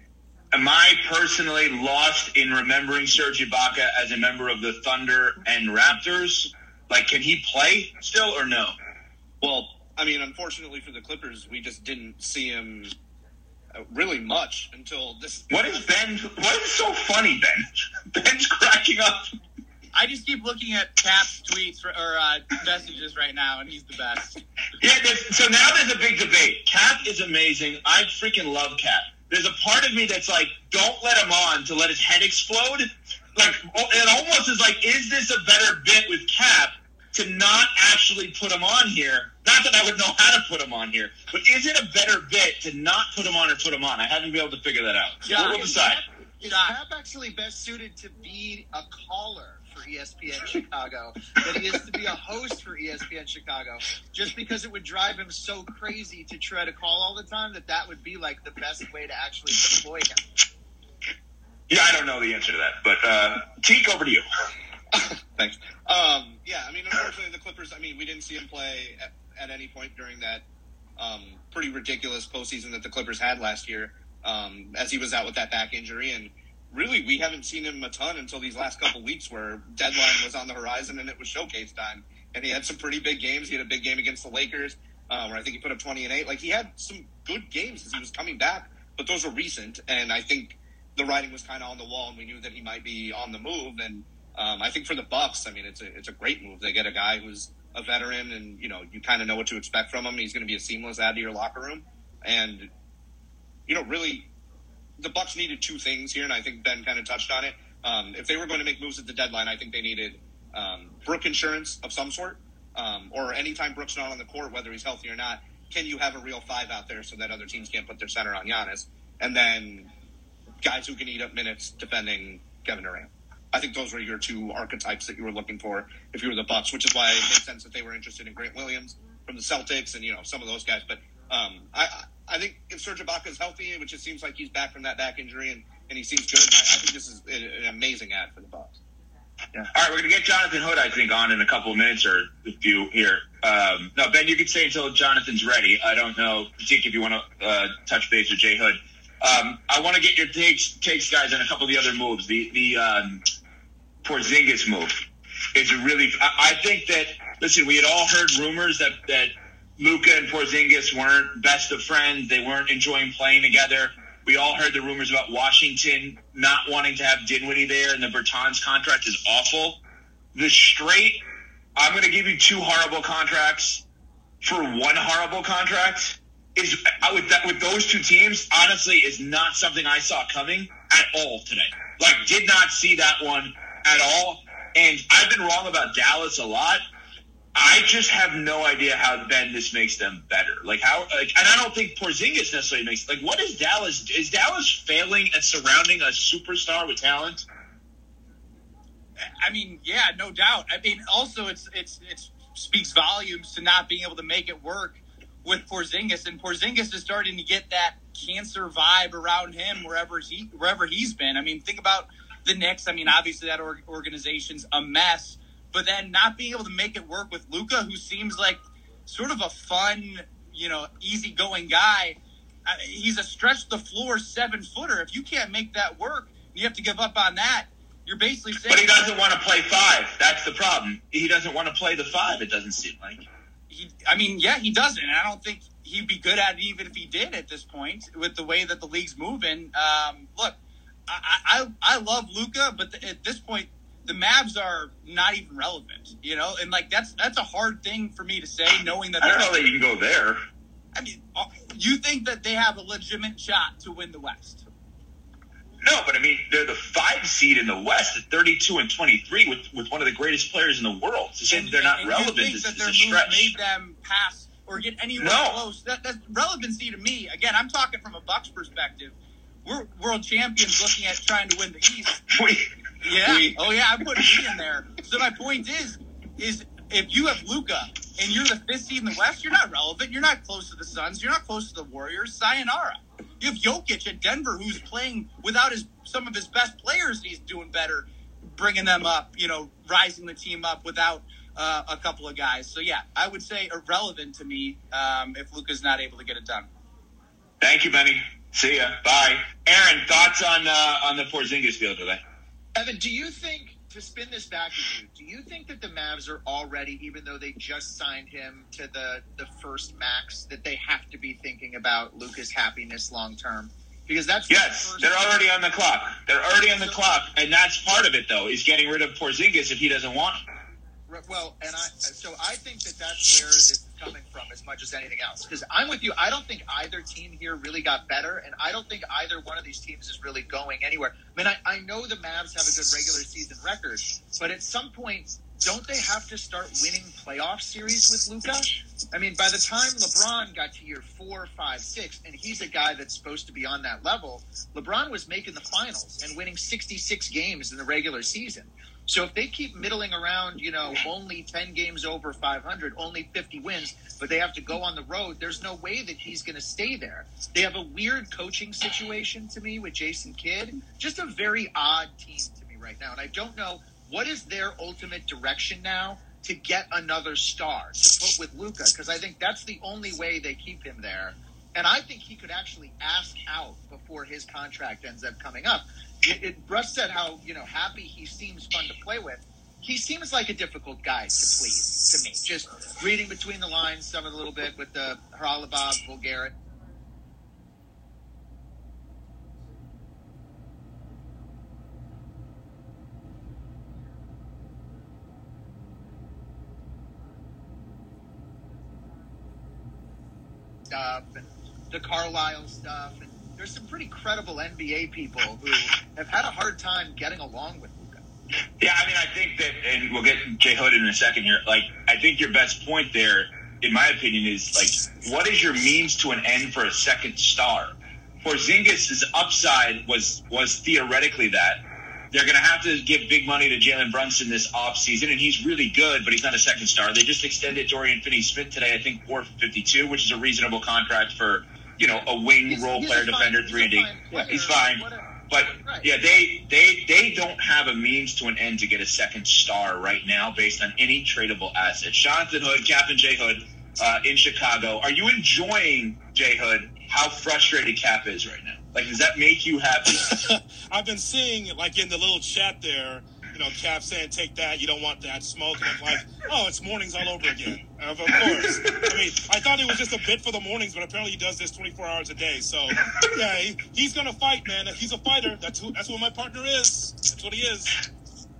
am I personally lost in remembering Serge Ibaka as a member of the Thunder and Raptors? Like, can he play still or no? Well, I mean, unfortunately for the Clippers, we just didn't see him uh, really much until this. What is Ben? What is so funny, Ben? [LAUGHS] Ben's cracking up. I just keep looking at Cap's tweets or uh, messages right now, and he's the best. Yeah, so now there's a big debate. Cap is amazing. I freaking love Cap. There's a part of me that's like, don't let him on to let his head explode. Like, it almost is like, is this a better bit with Cap to not actually put him on here? Not that I would know how to put him on here, but is it a better bit to not put him on or put him on? I haven't been able to figure that out. Yeah. we'll decide. Is Cap actually best suited to be a caller for ESPN Chicago than he is to be a host for ESPN Chicago? Just because it would drive him so crazy to try to call all the time that that would be like the best way to actually deploy him. Yeah, I don't know the answer to that, but uh, Teak, over to you. [LAUGHS] Thanks. Um, yeah, I mean, unfortunately, the Clippers. I mean, we didn't see him play at, at any point during that um, pretty ridiculous postseason that the Clippers had last year, um, as he was out with that back injury, and really, we haven't seen him a ton until these last couple weeks, where deadline was on the horizon and it was showcase time, and he had some pretty big games. He had a big game against the Lakers, uh, where I think he put up twenty and eight. Like he had some good games as he was coming back, but those were recent, and I think the writing was kind of on the wall, and we knew that he might be on the move. And um, I think for the Bucks, I mean, it's a it's a great move. They get a guy who's a veteran, and you know you kind of know what to expect from him. He's going to be a seamless add to your locker room, and you know really, the Bucks needed two things here, and I think Ben kind of touched on it. Um, if they were going to make moves at the deadline, I think they needed um, Brook insurance of some sort, um, or anytime Brook's not on the court, whether he's healthy or not, can you have a real five out there so that other teams can't put their center on Giannis, and then guys who can eat up minutes defending Kevin Durant. I think those were your two archetypes that you were looking for if you were the Bucks, which is why it made sense that they were interested in Grant Williams from the Celtics and you know some of those guys. But um, I I think if Serge Ibaka is healthy, which it seems like he's back from that back injury and, and he seems good, I, I think this is an amazing ad for the Bucks. All right, we're going to get Jonathan Hood, I think, on in a couple of minutes or a few here. Um, no, Ben, you can stay until Jonathan's ready. I don't know, Pratik, if you want to uh, touch base with Jay Hood. Um, I want to get your takes, takes, guys, on a couple of the other moves. The the um, Porzingis move is really. I, I think that listen, we had all heard rumors that that Luka and Porzingis weren't best of friends. They weren't enjoying playing together. We all heard the rumors about Washington not wanting to have Dinwiddie there, and the Bertans contract is awful. The straight, I'm going to give you two horrible contracts for one horrible contract is with that with those two teams. Honestly, is not something I saw coming at all today. Like, did not see that one at all. And I've been wrong about Dallas a lot. I just have no idea how Ben this makes them better. Like how, like, and I don't think Porzingis necessarily makes. Like, what is Dallas? Is Dallas failing at surrounding a superstar with talent? I mean, yeah, no doubt. I mean, also it's it's it speaks volumes to not being able to make it work with Porzingis, and Porzingis is starting to get that cancer vibe around him wherever he wherever he's been. I mean, think about the Knicks. I mean, obviously that org- organization's a mess, but then not being able to make it work with Luka, who seems like sort of a fun, you know, easygoing guy. He's a stretch the floor seven footer. If you can't make that work, you have to give up on that. You're basically saying, But he doesn't want to play five. That's the problem. He doesn't want to play the five. It doesn't seem like. he, I mean, yeah, he doesn't. I don't think he'd be good at it even if he did at this point with the way that the league's moving. Um, look, I, I, I love Luka, but the, at this point, the Mavs are not even relevant, you know, and like that's that's a hard thing for me to say, knowing that I don't know that you can go there. I mean, uh, you think that they have a legitimate shot to win the West? No, but I mean they're the five seed in the West at thirty-two and twenty-three with, with one of the greatest players in the world. To say that they're not relevant you think is, that is their a move stretch. made them pass or get anywhere No. close. That, that's relevancy to me. Again, I'm talking from a Bucks perspective. We're world champions looking at trying to win the East. [LAUGHS] Yeah. we- oh yeah, I put me in there. So my point is, is if you have Luka and you're the fifth seed in the West, you're not relevant. You're not close to the Suns. You're not close to the Warriors. Sayonara. You have Jokic at Denver, who's playing without his some of his best players. He's doing better, bringing them up. You know, rising the team up without uh, a couple of guys. So yeah, I would say irrelevant to me um, if Luka's not able to get it done. Thank you, Benny. See ya. Bye. Aaron, thoughts on uh, on the Porzingis deal today? Evan, do you think to spin this back at you? Do you think that the Mavs are already, even though they just signed him to the the first max, that they have to be thinking about Luka's happiness long term? Because that's Yes, first- they're already on the clock. They're already on the clock, and that's part of it, though, is getting rid of Porzingis if he doesn't want. him. Well, and I so I think that that's where this is coming from as much as anything else. Because I'm with you. I don't think either team here really got better, and I don't think either one of these teams is really going anywhere. I mean, I, I know the Mavs have a good regular season record, but at some point, don't they have to start winning playoff series with Luka? I mean, by the time LeBron got to year four, five, six, and he's a guy that's supposed to be on that level, LeBron was making the finals and winning 66 games in the regular season. So if they keep middling around, you know, only 10 games over 500, only 50 wins, but they have to go on the road, there's no way that he's going to stay there. They have a weird coaching situation to me with Jason Kidd. Just a very odd team to me right now. And I don't know what is their ultimate direction now to get another star to put with Luka, because I think that's the only way they keep him there. And I think he could actually ask out before his contract ends up coming up. It, it, Russ said how you know happy he seems fun to play with. He seems like a difficult guy to please to me. Just reading between the lines, some of a little bit with the Haralabos, Voulgaris. stuff and the Carlisle stuff. And there's some pretty credible NBA people who have had a hard time getting along with Luka. Yeah, I mean, I think that, and we'll get Jay Hood in a second here. Like, I think your best point there, in my opinion, is like, what is your means to an end for a second star? Porzingis' upside was was theoretically that they're going to have to give big money to Jalen Brunson this offseason, and he's really good, but he's not a second star. They just extended Dorian Finney-Smith today, I think, for 52, which is a reasonable contract for, you know, a wing He's- role he's player, defender, 3 and D. Yeah, he's fine. whatever. But Right. yeah, they they they don't have a means to an end to get a second star right now based on any tradable asset. Jonathan Hood, Captain Jay Hood, uh, in Chicago. Are you enjoying Jay Hood? How frustrated Cap is right now? Like, does that make you happy? [LAUGHS] I've been seeing like in the little chat there, you know, Cap saying, "Take that, you don't want that smoke," and I'm like, "Oh, it's mornings all over again." Of course. I mean, I thought it was just a bit for the mornings, but apparently he does this 24 hours a day. So, yeah, he, he's gonna fight, man. He's a fighter. That's who. That's what my partner is. That's what he is.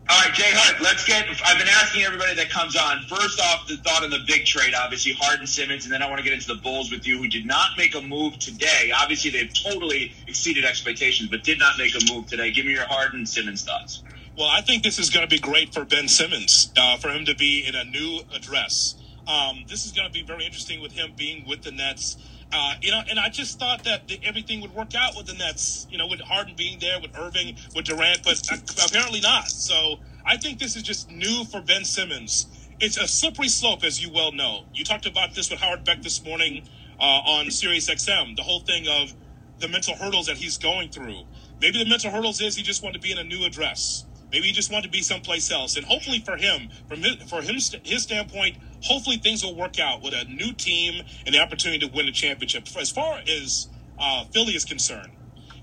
All right, Jay Hunt, let's get. I've been asking everybody that comes on. First off, the thought on the big trade, obviously, Harden Simmons, and then I want to get into the Bulls with you, who did not make a move today. Obviously, they've totally exceeded expectations, but did not make a move today. Give me your Harden Simmons thoughts. Well, I think this is going to be great for Ben Simmons uh, for him to be in a new address. Um, this is going to be very interesting with him being with the Nets. Uh, you know, and I just thought that the, everything would work out with the Nets. You know, with Harden being there, with Irving, with Durant, but apparently not. So I think this is just new for Ben Simmons. It's a slippery slope, as you well know. You talked about this with Howard Beck this morning uh, on Sirius XM. The whole thing of the mental hurdles that he's going through. Maybe the mental hurdles is he just wanted to be in a new address. Maybe he just wanted to be someplace else. And hopefully for him, from his, for him, his standpoint, hopefully things will work out with a new team and the opportunity to win a championship. As far as uh, Philly is concerned,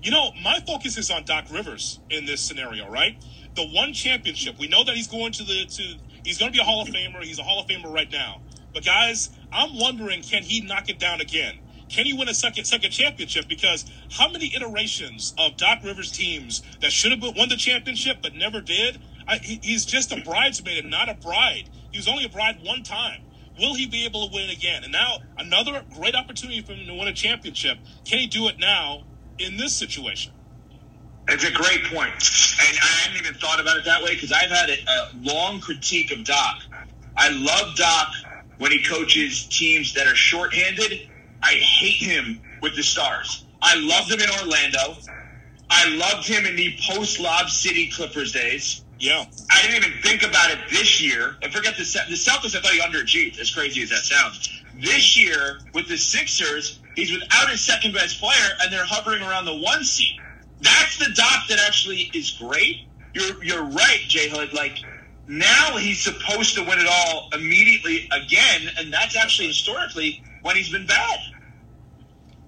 you know, my focus is on Doc Rivers in this scenario, right? The one championship. We know that he's going to the to he's going to be a Hall of Famer. He's a Hall of Famer right now. But guys, I'm wondering, can he knock it down again? Can he win a second second championship? Because how many iterations of Doc Rivers teams that should have won the championship but never did? I, he, he's just a bridesmaid and not a bride. He was only a bride one time. Will he be able to win again? And now another great opportunity for him to win a championship. Can he do it now in this situation? It's a great point, and I hadn't even thought about it that way because I've had a, a long critique of Doc. I love Doc when he coaches teams that are shorthanded. I hate him with the Stars. I loved him in Orlando. I loved him in the post Lob City Clippers days. Yeah. I didn't even think about it this year. And forget the the Celtics. I thought he underachieved. As crazy as that sounds, this year with the Sixers, he's without his second best player, and they're hovering around the one seed. That's the doc that actually is great. You're you're right, Jay Hood. Like now he's supposed to win it all immediately again, and that's actually historically when he's been bad.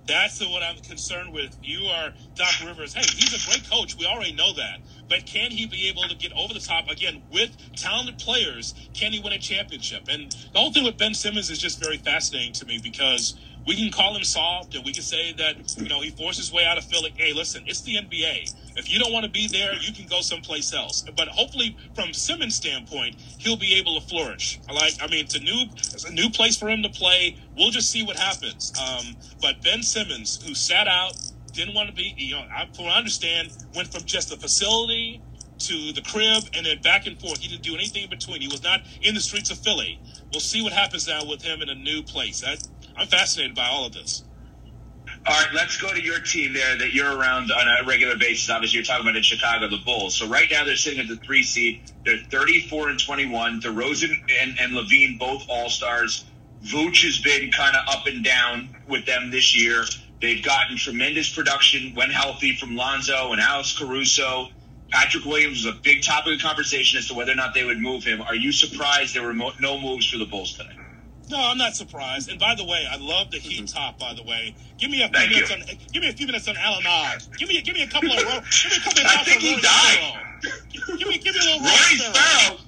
That's the, what I'm concerned with. You are Doc Rivers. Hey, he's a great coach. We already know that. But can he be able to get over the top again with talented players? Can he win a championship? And the whole thing with Ben Simmons is just very fascinating to me because we can call him soft and we can say that, you know, he forced his way out of Philly. Hey, listen, it's the NBA. If you don't want to be there, you can go someplace else. But hopefully, from Simmons' standpoint, he'll be able to flourish. I like, I mean, it's a new, it's a new place for him to play. We'll just see what happens. Um, but Ben Simmons, who sat out, didn't want to be, you know, I, from I understand, went from just the facility to the crib and then back and forth. He didn't do anything in between. He was not in the streets of Philly. We'll see what happens now with him in a new place. I, I'm fascinated by all of this. All right, let's go to your team there that you're around on a regular basis. Obviously, you're talking about in Chicago, the Bulls. So right now they're sitting at the three seed. They're 34 and 21. DeRozan and, and LaVine both All Stars. Vooch has been kind of up and down with them this year. They've gotten tremendous production when healthy from Lonzo and Alex Caruso. Patrick Williams was a big topic of conversation as to whether or not they would move him. Are you surprised there were no moves for the Bulls today? No, I'm not surprised. And by the way, I love the Heat top. By the way, give me a few Thank minutes you. on give me a few minutes on Alan Oz. Give me give me a couple of ro- give me a couple of [LAUGHS] I think he died. Give me give me a little Rory Rory Sparrow.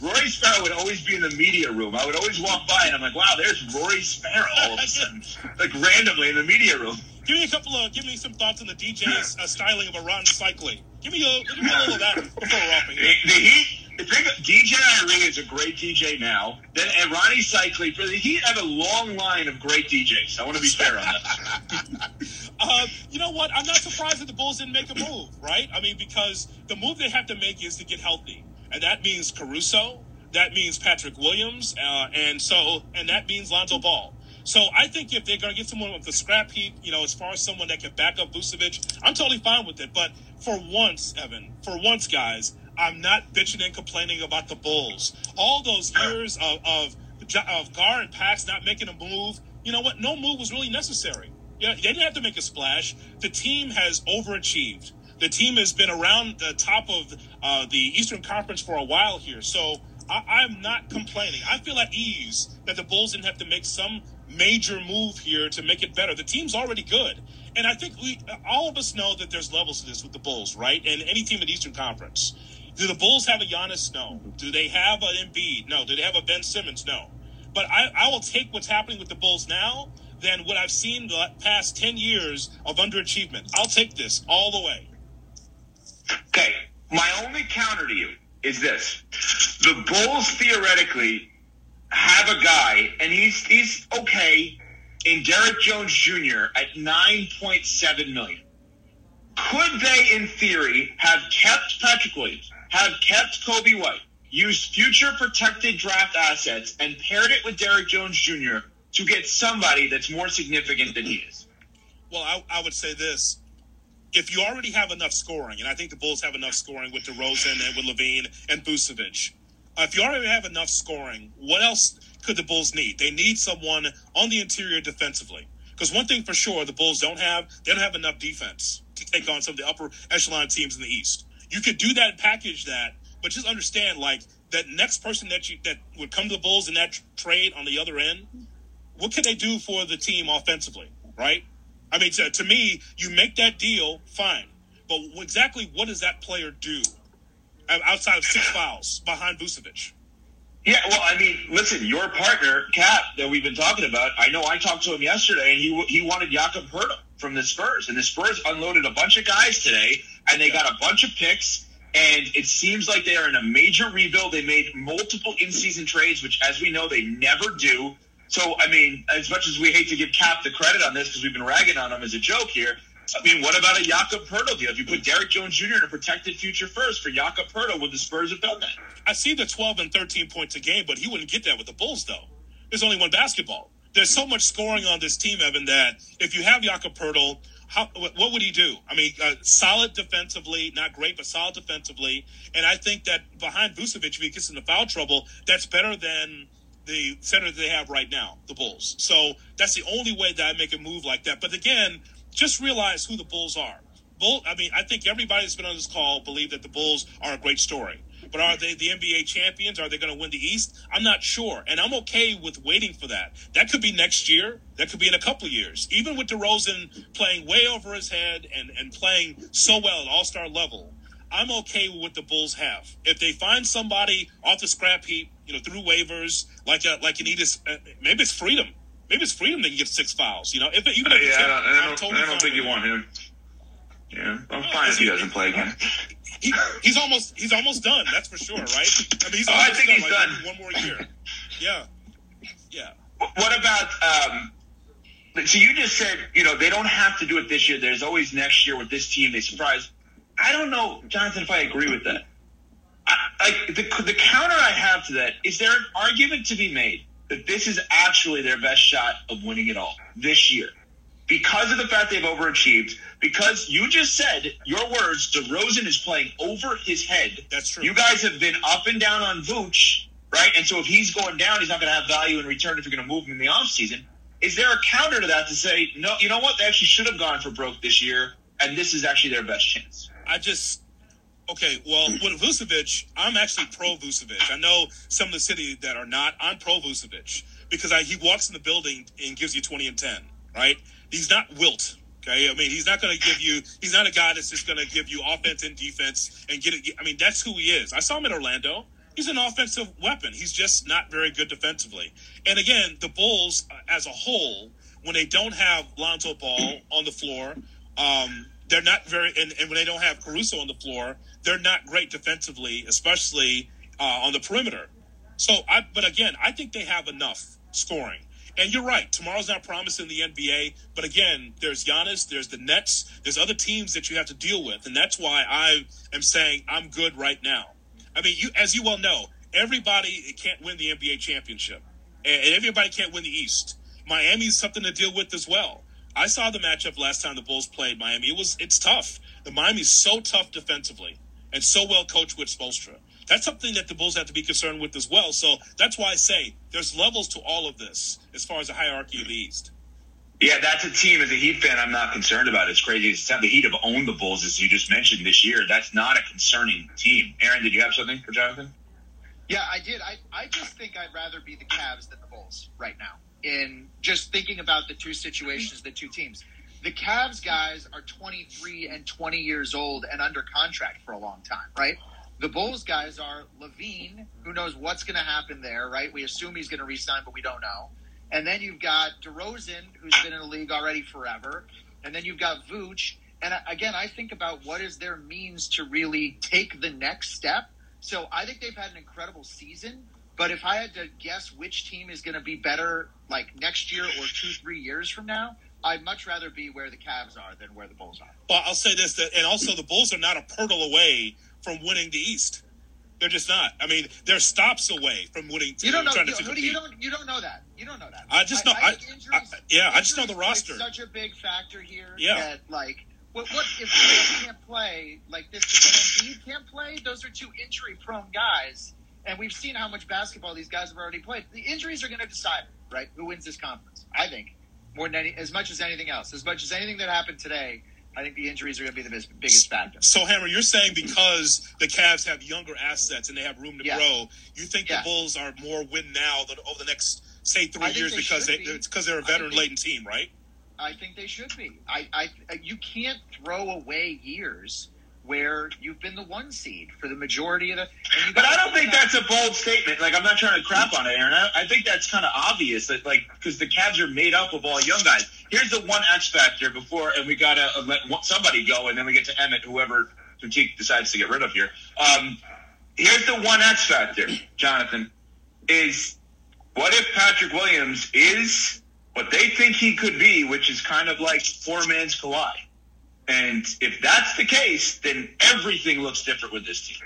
Rory Sparrow would always be in the media room. I would always walk by and I'm like, wow, there's Rory Sparrow all of a sudden. [LAUGHS] like randomly in the media room. Give me a couple of give me some thoughts on the DJ's uh, styling of a Ron Cycling. Give me a give me a little of that before we're off The, here. the Heat, DJ Irie is a great DJ now. Then and Ronnie Cycli, Heat have a long line of great DJs. I want to be fair on that. [LAUGHS] Uh, you know what? I'm not surprised that the Bulls didn't make a move, right? I mean, because the move they have to make is to get healthy, and that means Caruso, that means Patrick Williams, uh, and so and that means Lonzo Ball. So I think if they're going to get someone with the scrap heap, you know, as far as someone that can back up Vucevic, I'm totally fine with it. But for once, Evan, for once, guys, I'm not bitching and complaining about the Bulls. All those years of of, of Gar and Pax not making a move, you know what? No move was really necessary. Yeah, they didn't have to make a splash. The team has overachieved. The team has been around the top of uh, the Eastern Conference for a while here, so I, I'm not complaining. I feel at ease that the Bulls didn't have to make some major move here to make it better. The team's already good, and I think we all of us know that there's levels to this with the Bulls, right? And any team in the Eastern Conference. Do the Bulls have a Giannis? No. Do they have an Embiid? No. Do they have a Ben Simmons? No. But I, I will take what's happening with the Bulls now than what I've seen the past 10 years of underachievement. I'll take this all the way. Okay, my only counter to you is this: the Bulls theoretically have a guy, and he's he's okay in Derrick Jones Jr. at nine point seven million. Could they, in theory, have kept Patrick Williams, have kept Coby White, used future protected draft assets, and paired it with Derrick Jones Jr. to get somebody that's more significant than he is? Well, I, I would say this. If you already have enough scoring, and I think the Bulls have enough scoring with DeRozan and with LaVine and Vucevic, uh, if you already have enough scoring, what else could the Bulls need? They need someone on the interior defensively. Because one thing for sure, the Bulls don't have they don't have enough defense to take on some of the upper echelon teams in the East. You could do that and package that, but just understand like that next person that you that would come to the Bulls in that tr- trade on the other end, what can they do for the team offensively, right? I mean, to, to me, you make that deal, fine, but exactly what does that player do outside of six [SIGHS] fouls behind Vucevic? Yeah, well, I mean, listen, your partner, Cap, that we've been talking about, I know I talked to him yesterday, and he he wanted Jakob Poeltl from the Spurs, and the Spurs unloaded a bunch of guys today, and they got a bunch of picks, and it seems like they are in a major rebuild. They made multiple in-season trades, which, as we know, they never do. So, I mean, as much as we hate to give Cap the credit on this because we've been ragging on him as a joke here, I mean, what about a Jakob Poeltl deal? If you put Derrick Jones Jr. in a protected future first for Jakob Poeltl, would the Spurs have done that? I see the 12 and 13 points a game, but he wouldn't get that with the Bulls, though. There's only one basketball. There's so much scoring on this team, Evan, that if you have Jakob Poeltl, how, what would he do? I mean, uh, solid defensively, not great, but solid defensively. And I think that behind Vucevic, if he gets into foul trouble, that's better than the center that they have right now, the Bulls. So that's the only way that I make a move like that. But again, just realize who the Bulls are. Bull, I mean, I think everybody that's been on this call believe that the Bulls are a great story. But are they the NBA champions? Are they going to win the East? I'm not sure, and I'm okay with waiting for that. That could be next year. That could be in a couple of years. Even with DeRozan playing way over his head and and playing so well at All Star level, I'm okay with what the Bulls have. If they find somebody off the scrap heap, you know, through waivers, like a, like an Enes, uh, maybe it's freedom. Maybe it's freedom that can get six fouls. You know, if even if it's yeah, I don't, I don't, totally I don't think you want him. Yeah, I'm fine if he doesn't play again. [LAUGHS] He, he's almost he's almost done. That's for sure, right? I mean, he's Oh, I think done. he's like, done. One more year. Yeah, yeah. What about? Um, so you just said you know they don't have to do it this year. There's always next year with this team. They surprise. I don't know, Jonathan, if I agree with that like the the counter I have to that is there an argument to be made that this is actually their best shot of winning it all this year because of the fact they've overachieved. Because you just said your words, DeRozan is playing over his head. That's true. You guys have been up and down on Vooch, right? And so if he's going down, he's not going to have value in return if you're going to move him in the offseason. Is there a counter to that to say, no, you know what? They actually should have gone for broke this year, and this is actually their best chance? I just okay. Well, with Vucevic, I'm actually pro Vucevic. I know some of the city that are not. I'm pro Vucevic because I, he walks in the building and gives you 20 and 10. Right? He's not Wilt. Okay, I mean he's not going to give you. He's not a guy that's just going to give you offense and defense and get it. I mean that's who he is. I saw him in Orlando. He's an offensive weapon. He's just not very good defensively. And again, the Bulls uh, as a whole, when they don't have Lonzo Ball on the floor, um, they're not very. And, and, when they don't have Caruso on the floor, they're not great defensively, especially uh, on the perimeter. So, I. But again, I think they have enough scoring. And you're right. Tomorrow's not promising in the NBA, but again, there's Giannis, there's the Nets, there's other teams that you have to deal with, and that's why I am saying I'm good right now. I mean, you as you well know, everybody can't win the NBA championship, and everybody can't win the East. Miami's something to deal with as well. I saw the matchup last time the Bulls played Miami. It was it's tough. The Miami's so tough defensively and so well coached with Spoelstra. That's something that the Bulls have to be concerned with as well. So that's why I say there's levels to all of this as far as the hierarchy of the East. Yeah, that's a team as a Heat fan I'm not concerned about. It's crazy. It's the Heat have owned the Bulls as you just mentioned this year. That's not a concerning team. Aaron, did you have something for Jonathan? Yeah, I did. I, I just think I'd rather be the Cavs than the Bulls right now. In just thinking about the two situations, the two teams. The Cavs guys are 23 and 20 years old and under contract for a long time, right? The Bulls guys are LaVine, who knows what's going to happen there, right? We assume he's going to resign, but we don't know. And then you've got DeRozan, who's been in the league already forever. And then you've got Vooch. And again, I think about what is their means to really take the next step. So I think they've had an incredible season. But if I had to guess which team is going to be better, like next year or two, three years from now, I'd much rather be where the Cavs are than where the Bulls are. Well, I'll say this, that, and also the Bulls are not a Poeltl away from winning the East. They're just not. I mean, they're stops away from winning. You don't know. You, to you don't. You don't know that. You don't know that. I just know. I, think injuries, I- yeah, I just know the roster. Such a big factor here. Yeah. That like, what, what if Embiid can't play? Like this, if Embiid can't play, those are two injury-prone guys, and we've seen how much basketball these guys have already played. The injuries are going to decide, right? Who wins this conference? I think more than any, as much as anything else, as much as anything that happened today. I think the injuries are going to be the biggest factor. So, Hammer, you're saying because the Cavs have younger assets and they have room to Yeah. grow, you think Yeah. the Bulls are more win now than over the next, say, three years they because they, be. it's because they're a veteran laden team, right? I think they should be. I, I, you can't throw away years where you've been the one seed for the majority of the. And But I don't think that's a bold statement. Like, I'm not trying to crap on it, Aaron. I, I think that's kind of obvious that, like, because the Cavs are made up of all young guys. Here's the one X factor before, and we got to uh, let one- somebody go, and then we get to Emmett, whoever Pratik decides to get rid of here. Um, here's the one X factor, Jonathan, is what if Patrick Williams is what they think he could be, which is kind of like poor man's Kawhi? And if that's the case, then everything looks different with this team.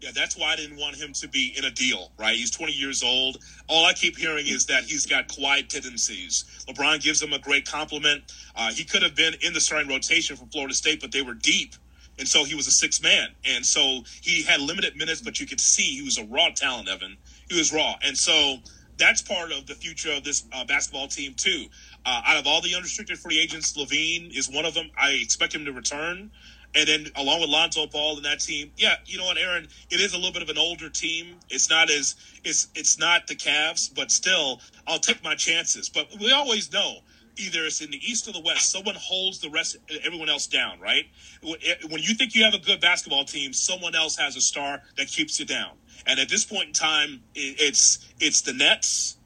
Yeah, that's why I didn't want him to be in a deal, right? He's 20 years old. All I keep hearing is that he's got Kawhi tendencies. LeBron gives him a great compliment. Uh, he could have been in the starting rotation for Florida State, but they were deep. And so he was a six man. And so he had limited minutes, but you could see he was a raw talent, Evan. He was raw. And so that's part of the future of this uh, basketball team, too. Uh, out of all the unrestricted free agents, LaVine is one of them. I expect him to return. And then along with Lonzo Ball and that team, yeah, you know what, Aaron, it is a little bit of an older team. It's not as it's it's not the Cavs, but still, I'll take my chances. But we always know either it's in the East or the West, someone holds the rest everyone else down, right? When you think you have a good basketball team, someone else has a star that keeps you down. And at this point in time, it's it's the Nets,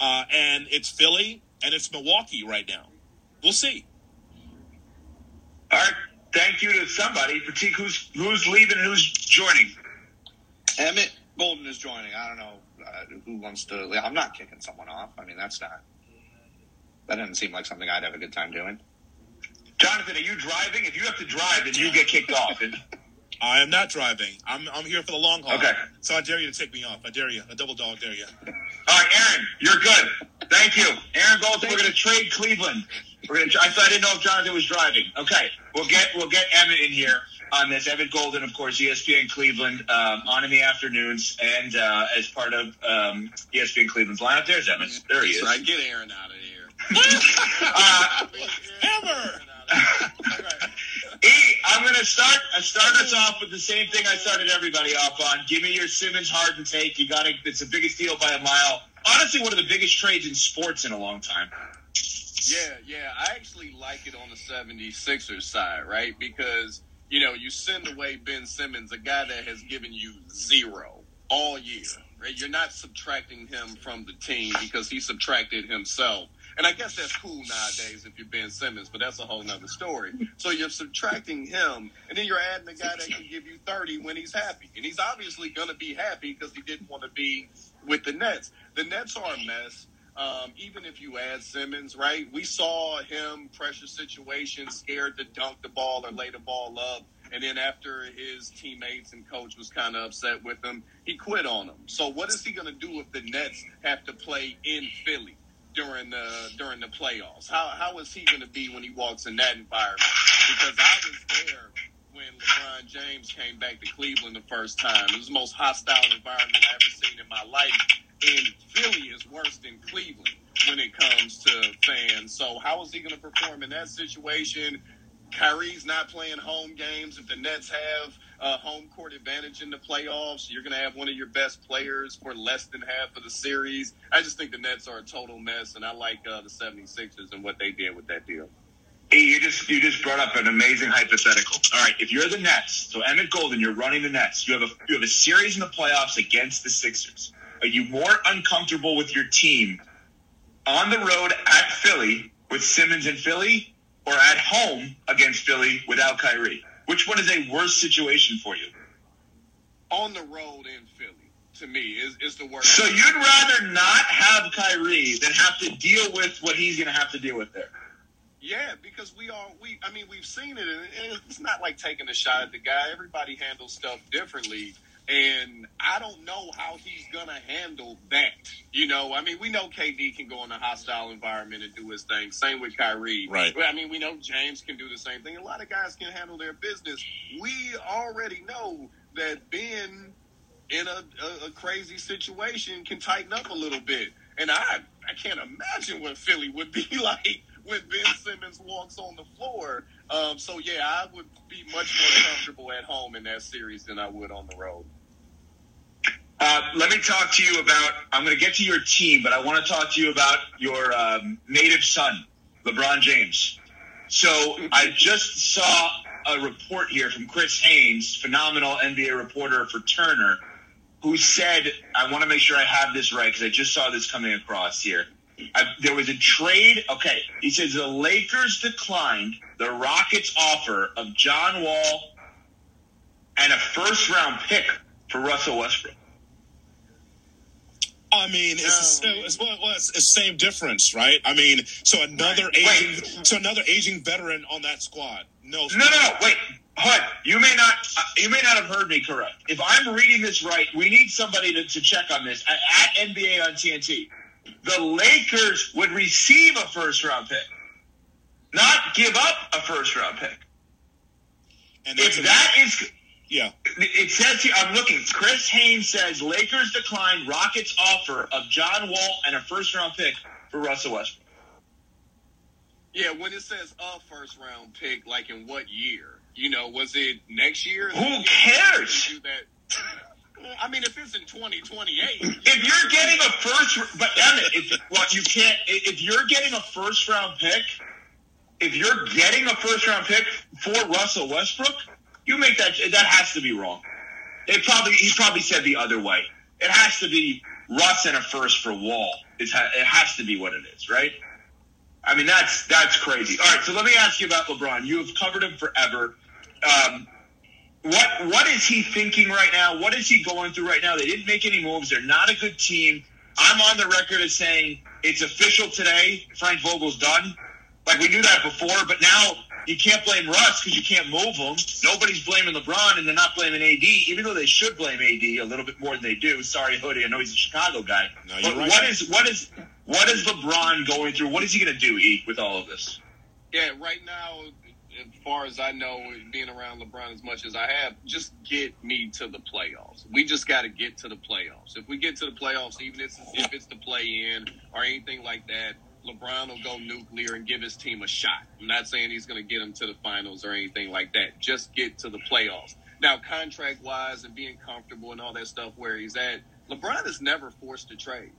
uh, and it's Philly, and it's Milwaukee right now. We'll see. All right. Thank you to somebody. Pratik who's who's leaving and who's joining. Emmett Golden is joining. I don't know uh, who wants to. I'm not kicking someone off. I mean, that's not. That doesn't seem like something I'd have a good time doing. Jonathan, are you driving? If you have to drive, then you get kicked off. [LAUGHS] And I am not driving. I'm I'm here for the long haul. Okay. So I dare you to take me off. I dare you. A double dog dare you. All right, Aaron, you're good. Thank you, Aaron Golden. We're going to trade Cleveland. We're going to. I thought I didn't know if Jonathan was driving. Okay, we'll get we'll get Emmett in here on this. Emmett Golden, of course, ESPN Cleveland, um, on in the afternoons, and uh, as part of um, ESPN Cleveland's lineup. There's Emmett. There he is. So I get Aaron out of here. [LAUGHS] Uh, [LAUGHS] Hammer. [LAUGHS] E, I'm going to start uh, start us off with the same thing I started everybody off on. Give me your Simmons Harden take. You got it. It's the biggest deal by a mile. Honestly, one of the biggest trades in sports in a long time. Yeah, yeah. I actually like it on the 76ers side, right? Because, you know, you send away Ben Simmons, a guy that has given you zero all year, right? You're not subtracting him from the team because he subtracted himself. And I guess that's cool nowadays if you're Ben Simmons, but that's a whole nother story. So you're subtracting him, and then you're adding a guy that can give you 30 when he's happy. And he's obviously going to be happy because he didn't want to be with the Nets. The Nets are a mess. Um, even if you add Simmons, right? We saw him pressure situations, scared to dunk the ball or lay the ball up. And then after his teammates and coach was kind of upset with him, he quit on them. So what is he going to do if the Nets have to play in Philly during the during the playoffs? How how is he going to be when he walks in that environment? Because I was there when LeBron James came back to Cleveland the first time. It was the most hostile environment I ever seen in my life. And Philly is worse than Cleveland when it comes to fans. So how is he going to perform in that situation? Kyrie's not playing home games. If the Nets have a home court advantage in the playoffs, you're going to have one of your best players for less than half of the series. I just think the Nets are a total mess, and I like uh, the 76ers and what they did with that deal. Hey, you just you just brought up an amazing hypothetical. All right, if you're the Nets, so Emmett Golden, you're running the Nets. You have a you have a series in the playoffs against the Sixers. Are you more uncomfortable with your team on the road at Philly with Simmons in Philly, or at home against Philly without Kyrie? Which one is a worse situation for you? On the road in Philly, to me, is, is the worst. So you'd rather not have Kyrie than have to deal with what he's going to have to deal with there. Yeah, because we all we. I mean, we've seen it, and it's not like taking a shot at the guy. Everybody handles stuff differently, and I don't know how he's gonna handle that. You know, I mean, we know KD can go in a hostile environment and do his thing. Same with Kyrie. Right. But, I mean, we know James can do the same thing. A lot of guys can handle their business. We already know that Ben, in a, a, a crazy situation, can tighten up a little bit. And I, I can't imagine what Philly would be [LAUGHS] like when Ben Simmons walks on the floor. Um, so yeah, I would be much more comfortable at home in that series than I would on the road. Uh, let me talk to you about. I'm going to get to your team, but I want to talk to you about your um, native son, LeBron James. So I just saw a report here from Chris Haynes, phenomenal NBA reporter for Turner, who said, "I want to make sure I have this right because I just saw this coming across here." I, there was a trade. Okay, he says the Lakers declined the Rockets' offer of John Wall and a first-round pick for Russell Westbrook. I mean, it's, the, it's, well, well, it's the same difference, right? I mean, so another Right. aging, so another aging veteran on that squad. No, No, no, no. Wait, Hud, you may not uh, you may not have heard me correct. If I'm reading this right, we need somebody to, to check on this at, at NBA on TNT. The Lakers would receive a first round pick, not give up a first round pick. and If that is, yeah, it says here. I'm looking. Chris Haynes says Lakers declined Rockets' offer of John Wall and a first round pick for Russell Westbrook. Yeah, when it says a first round pick, like in what year? You know, was it next year? Who cares? That. I mean, if it's in 2028, if you're getting a first, but Emmett, if well, you can't. If you're getting a first round pick, if you're getting a first round pick for Russell Westbrook, you make that. That has to be wrong. It probably he probably said the other way. It has to be Russ and a first for Wall. It's it has to be what it is, right? I mean, that's that's crazy. All right, so let me ask you about LeBron. You have covered him forever. Um, what what is he thinking right now? What is he going through right now? They didn't make any moves. They're not a good team. I'm on the record as saying it's official today. Frank Vogel's done. Like we knew that before, but now you can't blame Russ because you can't move him. Nobody's blaming LeBron, and they're not blaming AD, even though they should blame AD a little bit more than they do. Sorry, Hoodie, I know he's a Chicago guy. No, you're but right. what is what is what is LeBron going through? What is he going to do, E, with all of this? Yeah, right now, as far as I know, being around LeBron as much as I have, just get me to the playoffs. We just got to get to the playoffs. If we get to the playoffs, even if, it's, if it's the play in or anything like that, LeBron will go nuclear and give his team a shot. I'm not saying he's going to get them to the finals or anything like that. Just get to the playoffs. Now, contract wise and being comfortable and all that stuff where he's at, LeBron is never forced to trade.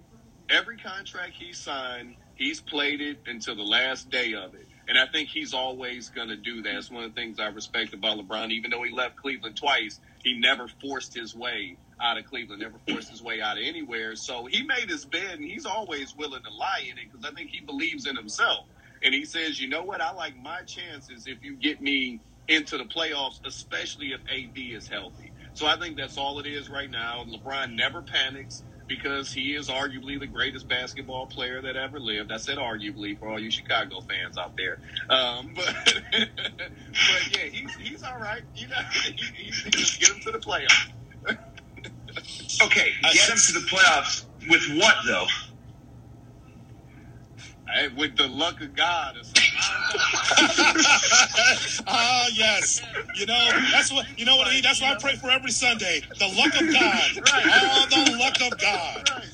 Every contract he signed, he's played it until the last day of it. And I think he's always going to do that. It's one of the things I respect about LeBron. Even though he left Cleveland twice, he never forced his way out of Cleveland, never forced his way out of anywhere. So he made his bed, and he's always willing to lie in it because I think he believes in himself. And he says, you know what? I like my chances if you get me into the playoffs, especially if AD is healthy. So I think that's all it is right now. LeBron never panics because he is arguably the greatest basketball player that ever lived. I said arguably for all you Chicago fans out there. Um, [LAUGHS] but, but yeah, he's, he's all right. You know, [LAUGHS] he, he, he just get him to the playoffs. Okay, get him to the playoffs with what though? Hey, with the luck of God or something. [LAUGHS] Ah, yes. You know, that's what you know what I mean? That's why I pray for every Sunday. The luck of God. Right. Oh, the luck of God. Right.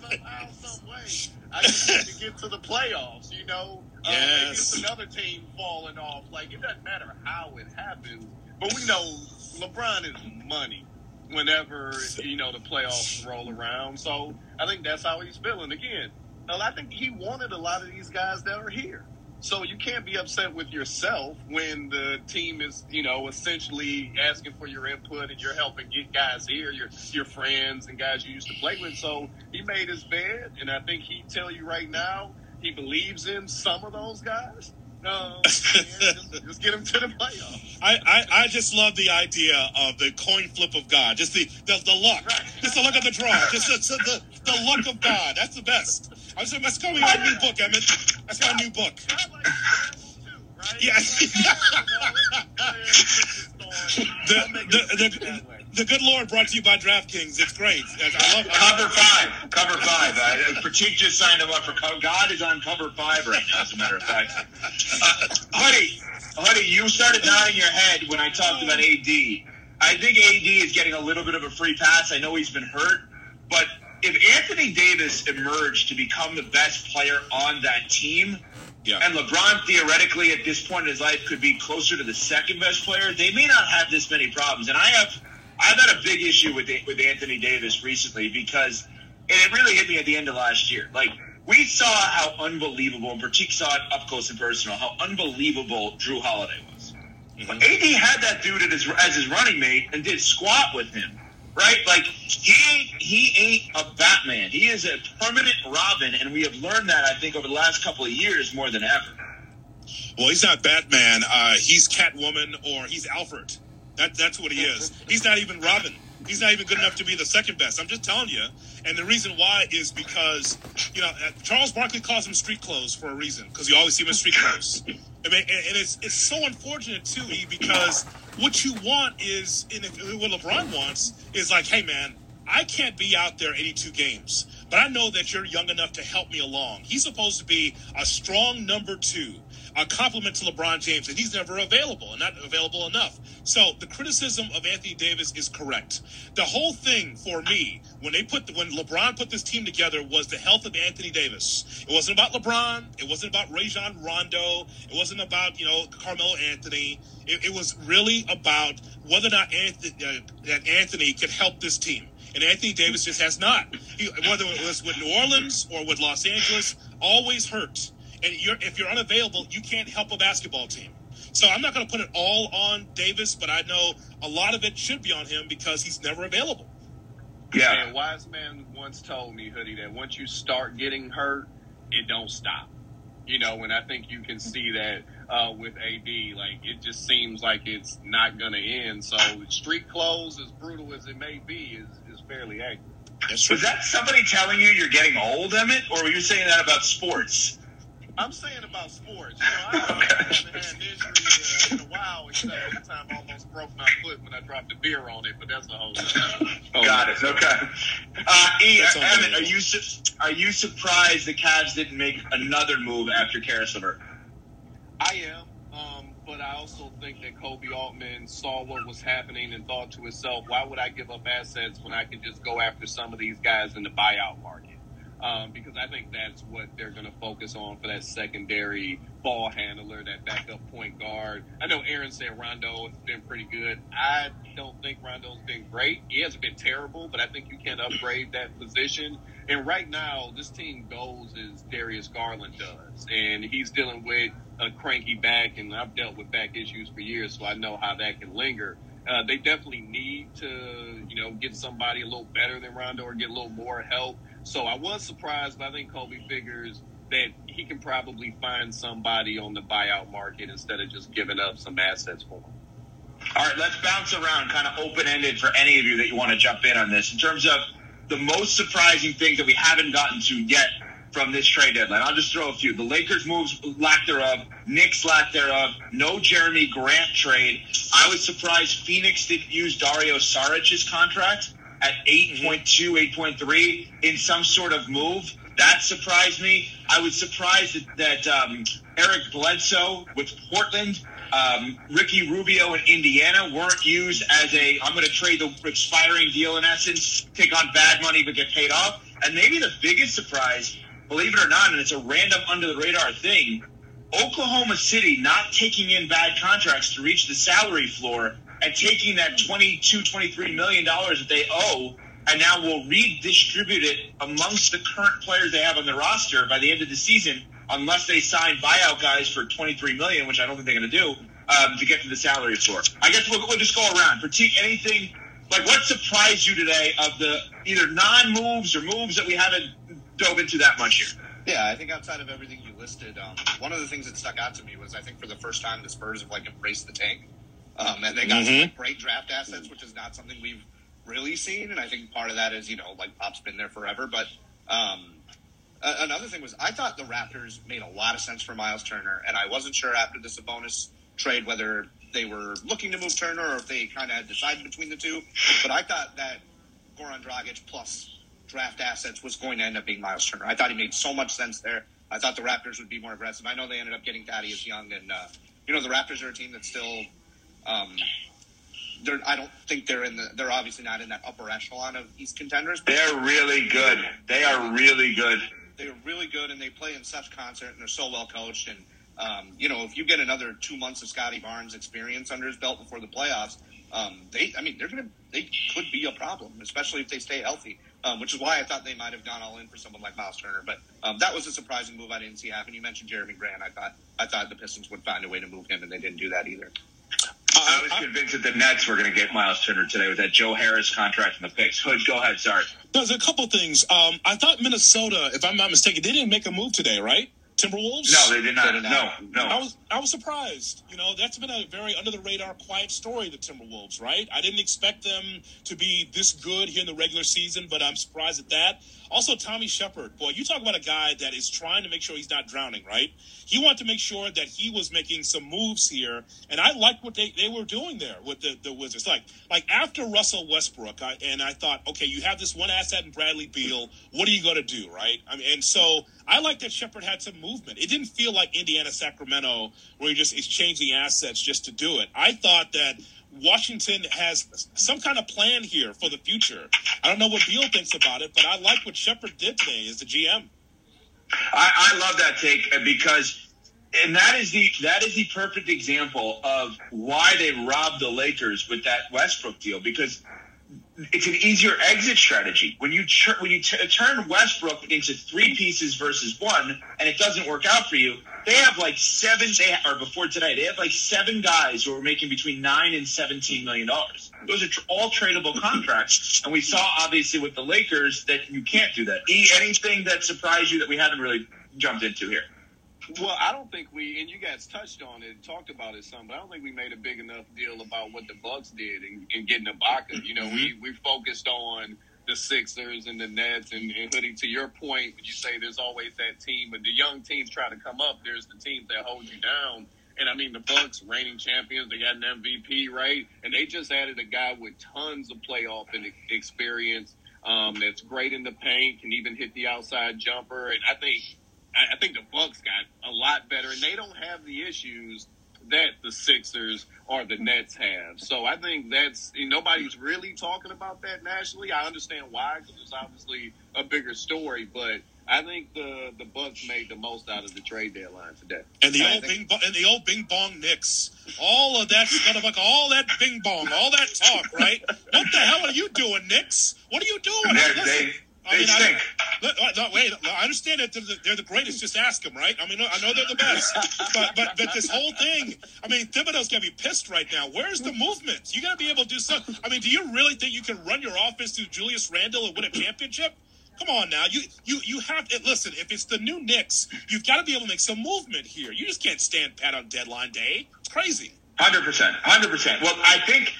Somehow, some way. I just need to get to the playoffs, you know? Uh, maybe Yes. it's another team falling off. Like, it doesn't matter how it happens, but we know LeBron is money whenever, you know, the playoffs roll around. So I think that's how he's feeling. Again, I think he wanted a lot of these guys that are here. So you can't be upset with yourself when the team is, you know, essentially asking for your input and you're helping get guys here, your your friends and guys you used to play with. So he made his bed, and I think he tell you right now he believes in some of those guys. [LAUGHS] Just, get him to the playoffs. I, I, I just love the idea of the coin flip of God. Just the, the, the luck. Just the luck of the draw. Just the, the, the luck of God. That's the best. I was, that's to be my new book, Emmett. That's my new book. I like sports too, right? Yeah. The, [LAUGHS] the, the, the good Lord brought to you by DraftKings. It's great. I love, I Cover five, cover five. Uh, Pratik just signed him up for co- God is on cover five right now. As a matter of fact, uh, Hoodie, you started nodding your head when I talked about AD. I think AD is getting a little bit of a free pass. I know he's been hurt, but if Anthony Davis emerged to become the best player on that team, Yeah. and LeBron theoretically at this point in his life could be closer to the second best player, they may not have this many problems. And I have I've had a big issue with with Anthony Davis recently because and it really hit me at the end of last year. Like we saw how unbelievable, and Pratik saw it up close and personal, how unbelievable Jrue Holiday was. But AD had that dude as his, as his running mate and did squat with him, right? Like he ain't he ain't a Batman. He is a permanent Robin, and we have learned that I think over the last couple of years more than ever. Well, he's not Batman. Uh, he's Catwoman or he's Alfred. That, that's what he is. He's not even Robin. He's not even good enough to be the second best. I'm just telling you. And the reason why is because, you know, uh, Charles Barkley calls him street clothes for a reason because you always see him in street clothes. I mean, and, it's it's so unfortunate too, E, because what you want is, and if, what LeBron wants is like, hey man, I can't be out there 82 games, but I know that you're young enough to help me along. He's supposed to be a strong number two, a compliment to LeBron James, and he's never available and not available enough. So the criticism of Anthony Davis is correct. The whole thing for me, when they put when LeBron put this team together, was the health of Anthony Davis. It wasn't about LeBron. It wasn't about Rajon Rondo. It wasn't about you know Carmelo Anthony. It, it was really about whether or not Anthony, uh, that Anthony could help this team. And Anthony Davis just has not. He, whether it was with New Orleans or with Los Angeles, always hurt. And you're, if you're unavailable, you can't help a basketball team. So I'm not going to put it all on Davis, but I know a lot of it should be on him because he's never available. Yeah, a wise man once told me, Hoodie, that once you start getting hurt, it don't stop. You know, and I think you can see that uh, with AD. Like, it just seems like it's not going to end. So, street clothes, as brutal as it may be, is, is fairly accurate. Was that somebody telling you you're getting old, Emmett, or were you saying that about sports? I'm saying about sports. You know, I haven't had an injury uh, in a while, except the time I almost broke my foot when I dropped a beer on it. But that's a whole. Oh, Got it. Okay. Uh, e, Evan, are you su- are you surprised the Cavs didn't make another move after Caris LeVert? I am. Um, but I also think that Koby Altman saw what was happening and thought to himself, why would I give up assets when I can just go after some of these guys in the buyout market? Um, because I think that's what they're going to focus on for that secondary ball handler, that backup point guard. I know Aaron said Rondo has been pretty good. I don't think Rondo's been great. He hasn't been terrible, but I think you can upgrade that position. And right now, this team goes as Darius Garland does, and he's dealing with a cranky back, and I've dealt with back issues for years, so I know how that can linger. Uh, they definitely need to, you know, get somebody a little better than Rondo or get a little more help. So I was surprised, but I think Koby figures that he can probably find somebody on the buyout market instead of just giving up some assets for him. All right, let's bounce around, kind of open ended for any of you that you want to jump in on this. In terms of the most surprising things that we haven't gotten to yet from this trade deadline, I'll just throw a few. The Lakers moves lack thereof, Knicks lack thereof, no Jerami Grant trade. I was surprised Phoenix didn't use Dario Saric's contract at 8.2, 8.3 in some sort of move. That surprised me. I was surprised that, that um, Eric Bledsoe with Portland, um, Ricky Rubio in Indiana weren't used as a, I'm going to trade the expiring deal in essence, take on bad money but get paid off. And maybe the biggest surprise, believe it or not, and it's a random under the radar thing, Oklahoma City not taking in bad contracts to reach the salary floor and taking that 22, 23 million dollars that they owe and now will redistribute it amongst the current players they have on the roster by the end of the season, unless they sign buyout guys for 23 million, which I don't think they're going to do, um, to get to the salary floor. I guess we'll, we'll just go around. Critique anything, like what surprised you today of the either non-moves or moves that we haven't dove into that much here? Yeah, I think outside of everything you listed, um, one of the things that stuck out to me was I think for the first time the Spurs have like embraced the tank. Um, and they got Mhm. some great draft assets, which is not something we've really seen. And I think part of that is, you know, like Pop's been there forever. But um, a- another thing was I thought the Raptors made a lot of sense for Miles Turner. And I wasn't sure after the Sabonis trade whether they were looking to move Turner or if they kind of decided between the two. But I thought that Goran Dragic plus draft assets was going to end up being Miles Turner. I thought he made so much sense there. I thought the Raptors would be more aggressive. I know they ended up getting Thaddeus Young, and uh, you know the Raptors are a team that's still. Um, they're, I don't think they're in the. They're obviously not in that upper echelon of East contenders. They're really good. They are really good. they're really good, and they play in such concert, and they're so well coached. And um, you know, if you get another two months of Scottie Barnes experience under his belt before the playoffs, um, they. I mean, they're gonna. They could be a problem, especially if they stay healthy. Um, which is why I thought they might have gone all in for someone like Miles Turner. But um, that was a surprising move I didn't see happen. You mentioned Jerami Grant. I thought I thought the Pistons would find a way to move him, and they didn't do that either. I was convinced that the Nets were going to get Miles Turner today with that Joe Harris contract and the picks. Hood, go ahead. Sorry. There's a couple things. Um, I thought Minnesota, if I'm not mistaken, they didn't make a move today, right? Timberwolves. No, they did not. They did not. No, no. I was I was surprised. You know, that's been a very under the radar, quiet story. The Timberwolves, right? I didn't expect them to be this good here in the regular season, but I'm surprised at that. Also, Tommy Sheppard, boy, you talk about a guy that is trying to make sure he's not drowning, right? He wanted to make sure that he was making some moves here, and I liked what they, they were doing there with the, the Wizards. Like like after Russell Westbrook, I, and I thought, okay, you have this one asset in Bradley Beal. What are you going to do, right? I mean, and so I like that Sheppard had some movement. It didn't feel like Indiana Sacramento where he just exchanging assets just to do it. I thought that Washington has some kind of plan here for the future. I don't know what Beal thinks about it, but I like what Sheppard did today as the GM. I, I love that take uh, because, and that is the that is the perfect example of why they robbed the Lakers with that Westbrook deal because it's an easier exit strategy when you when you t- turn Westbrook into three pieces versus one, and it doesn't work out for you. They have like seven, they ha- or before today, they have like seven guys who are making between nine and seventeen million dollars. Those are tr- all tradable contracts, and we saw obviously with the Lakers that you can't do that. E, anything that surprised you that we haven't really jumped into here? Well, I don't think we, and you guys touched on it, talked about it some, but I don't think we made a big enough deal about what the Bucks did in, in getting Ibaka. You know, we we focused on the Sixers and the Nets and, and Hoodie. To your point, you say there's always that team, but the young teams try to come up. There's the teams that hold you down. And I mean, the Bucks, reigning champions, they got an MVP, right? And they just added a guy with tons of playoff experience. Um, that's great in the paint, can even hit the outside jumper. And I think, I think the Bucks got a lot better, and they don't have the issues that the Sixers or the Nets have. So I think that's nobody's really talking about that nationally. I understand why because it's obviously a bigger story, but I think the the Bucks made the most out of the trade deadline today. And the old think, bing and the old bing bong Knicks, all of that kind of like all that bing bong, all that talk, right? what the hell are you doing, Knicks? What are you doing? Listen, they mean, stink. I, no, wait. I understand that they're the, they're the, greatest. Just ask them, right? I mean, I know they're the best, but but but this whole thing. I mean, Thibodeau's gonna be pissed right now. Where's the movement? You gotta be able to do something. I mean, do you really think you can run your offense through Julius Randle and win a championship? Come on now, you you you have to listen. If it's the new Knicks, you've got to be able to make some movement here. You just can't stand pat on deadline day. It's crazy. Hundred percent, hundred percent. Well, I think,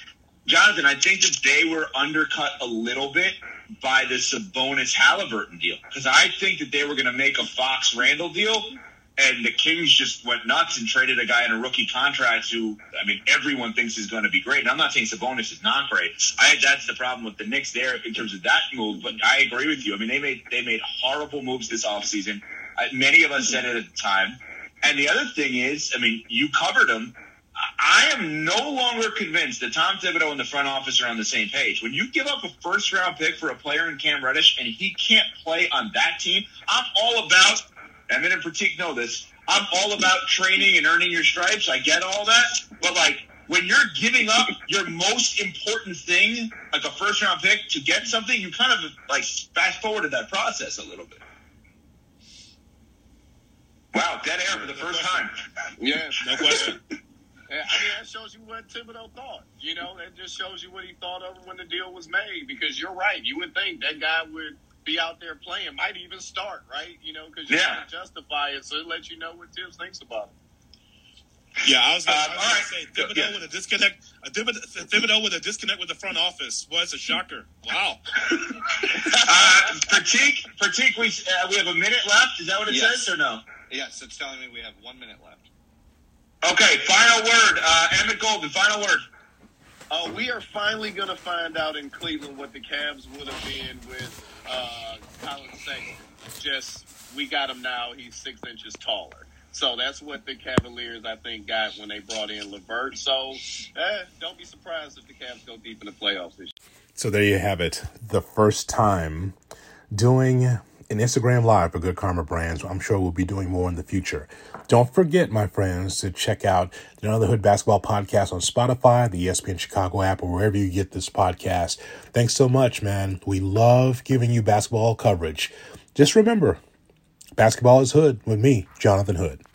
Jonathan, I think that they were undercut a little bit by the Sabonis Halliburton deal because I think that they were going to make a Fox Randle deal, and the Kings just went nuts and traded a guy in a rookie contract who, I mean, everyone thinks is going to be great. And I'm not saying Sabonis is not great. I that's the problem with the Knicks there in terms of that move. But I agree with you. I mean, they made they made horrible moves this offseason. Many of us said it at the time. And the other thing is, I mean, you covered them I am no longer convinced that Tom Thibodeau and the front office are on the same page. When you give up a first round pick for a player in Cam Reddish and he can't play on that team, I'm all about, Emmett and Pratik know this, I'm all about training and earning your stripes. I get all that. But like, when you're giving up your most important thing, like a first round pick, to get something, you kind of like fast forwarded that process a little bit. Wow, dead air for the first time. Yeah, no question. [LAUGHS] I mean, that shows you what Thibodeau thought. You know, that just shows you what he thought of when the deal was made. Because you're right. You would think that guy would be out there playing, might even start, right? You know, because you yeah. to justify it, so it lets you know what Tibbs thinks about it. Yeah, I was going uh, to say Thibodeau yeah. with a disconnect. A Thibodeau with a disconnect with the front office was a shocker. Wow. [LAUGHS] uh, Pratik, Pratik, we uh, we have a minute left. Is that what it yes. says or no? Yes, it's telling me we have one minute left. Okay, final word. Uh, Emmett Golden, final word. Uh, we are finally going to find out in Cleveland what the Cavs would have been with uh, Collin Sexton. Just, we got him now. He's six inches taller. So that's what the Cavaliers, I think, got when they brought in LeVert. So eh, don't be surprised if the Cavs go deep in the playoffs this year. So there you have it. The first time doing an Instagram Live for Good Karma Brands. I'm sure we'll be doing more in the future. Don't forget, my friends, to check out the the Hood Basketball Podcast on Spotify, the ESPN Chicago app, or wherever you get this podcast. Thanks so much, man. We love giving you basketball coverage. Just remember, basketball is hood with me, Jonathan Hood.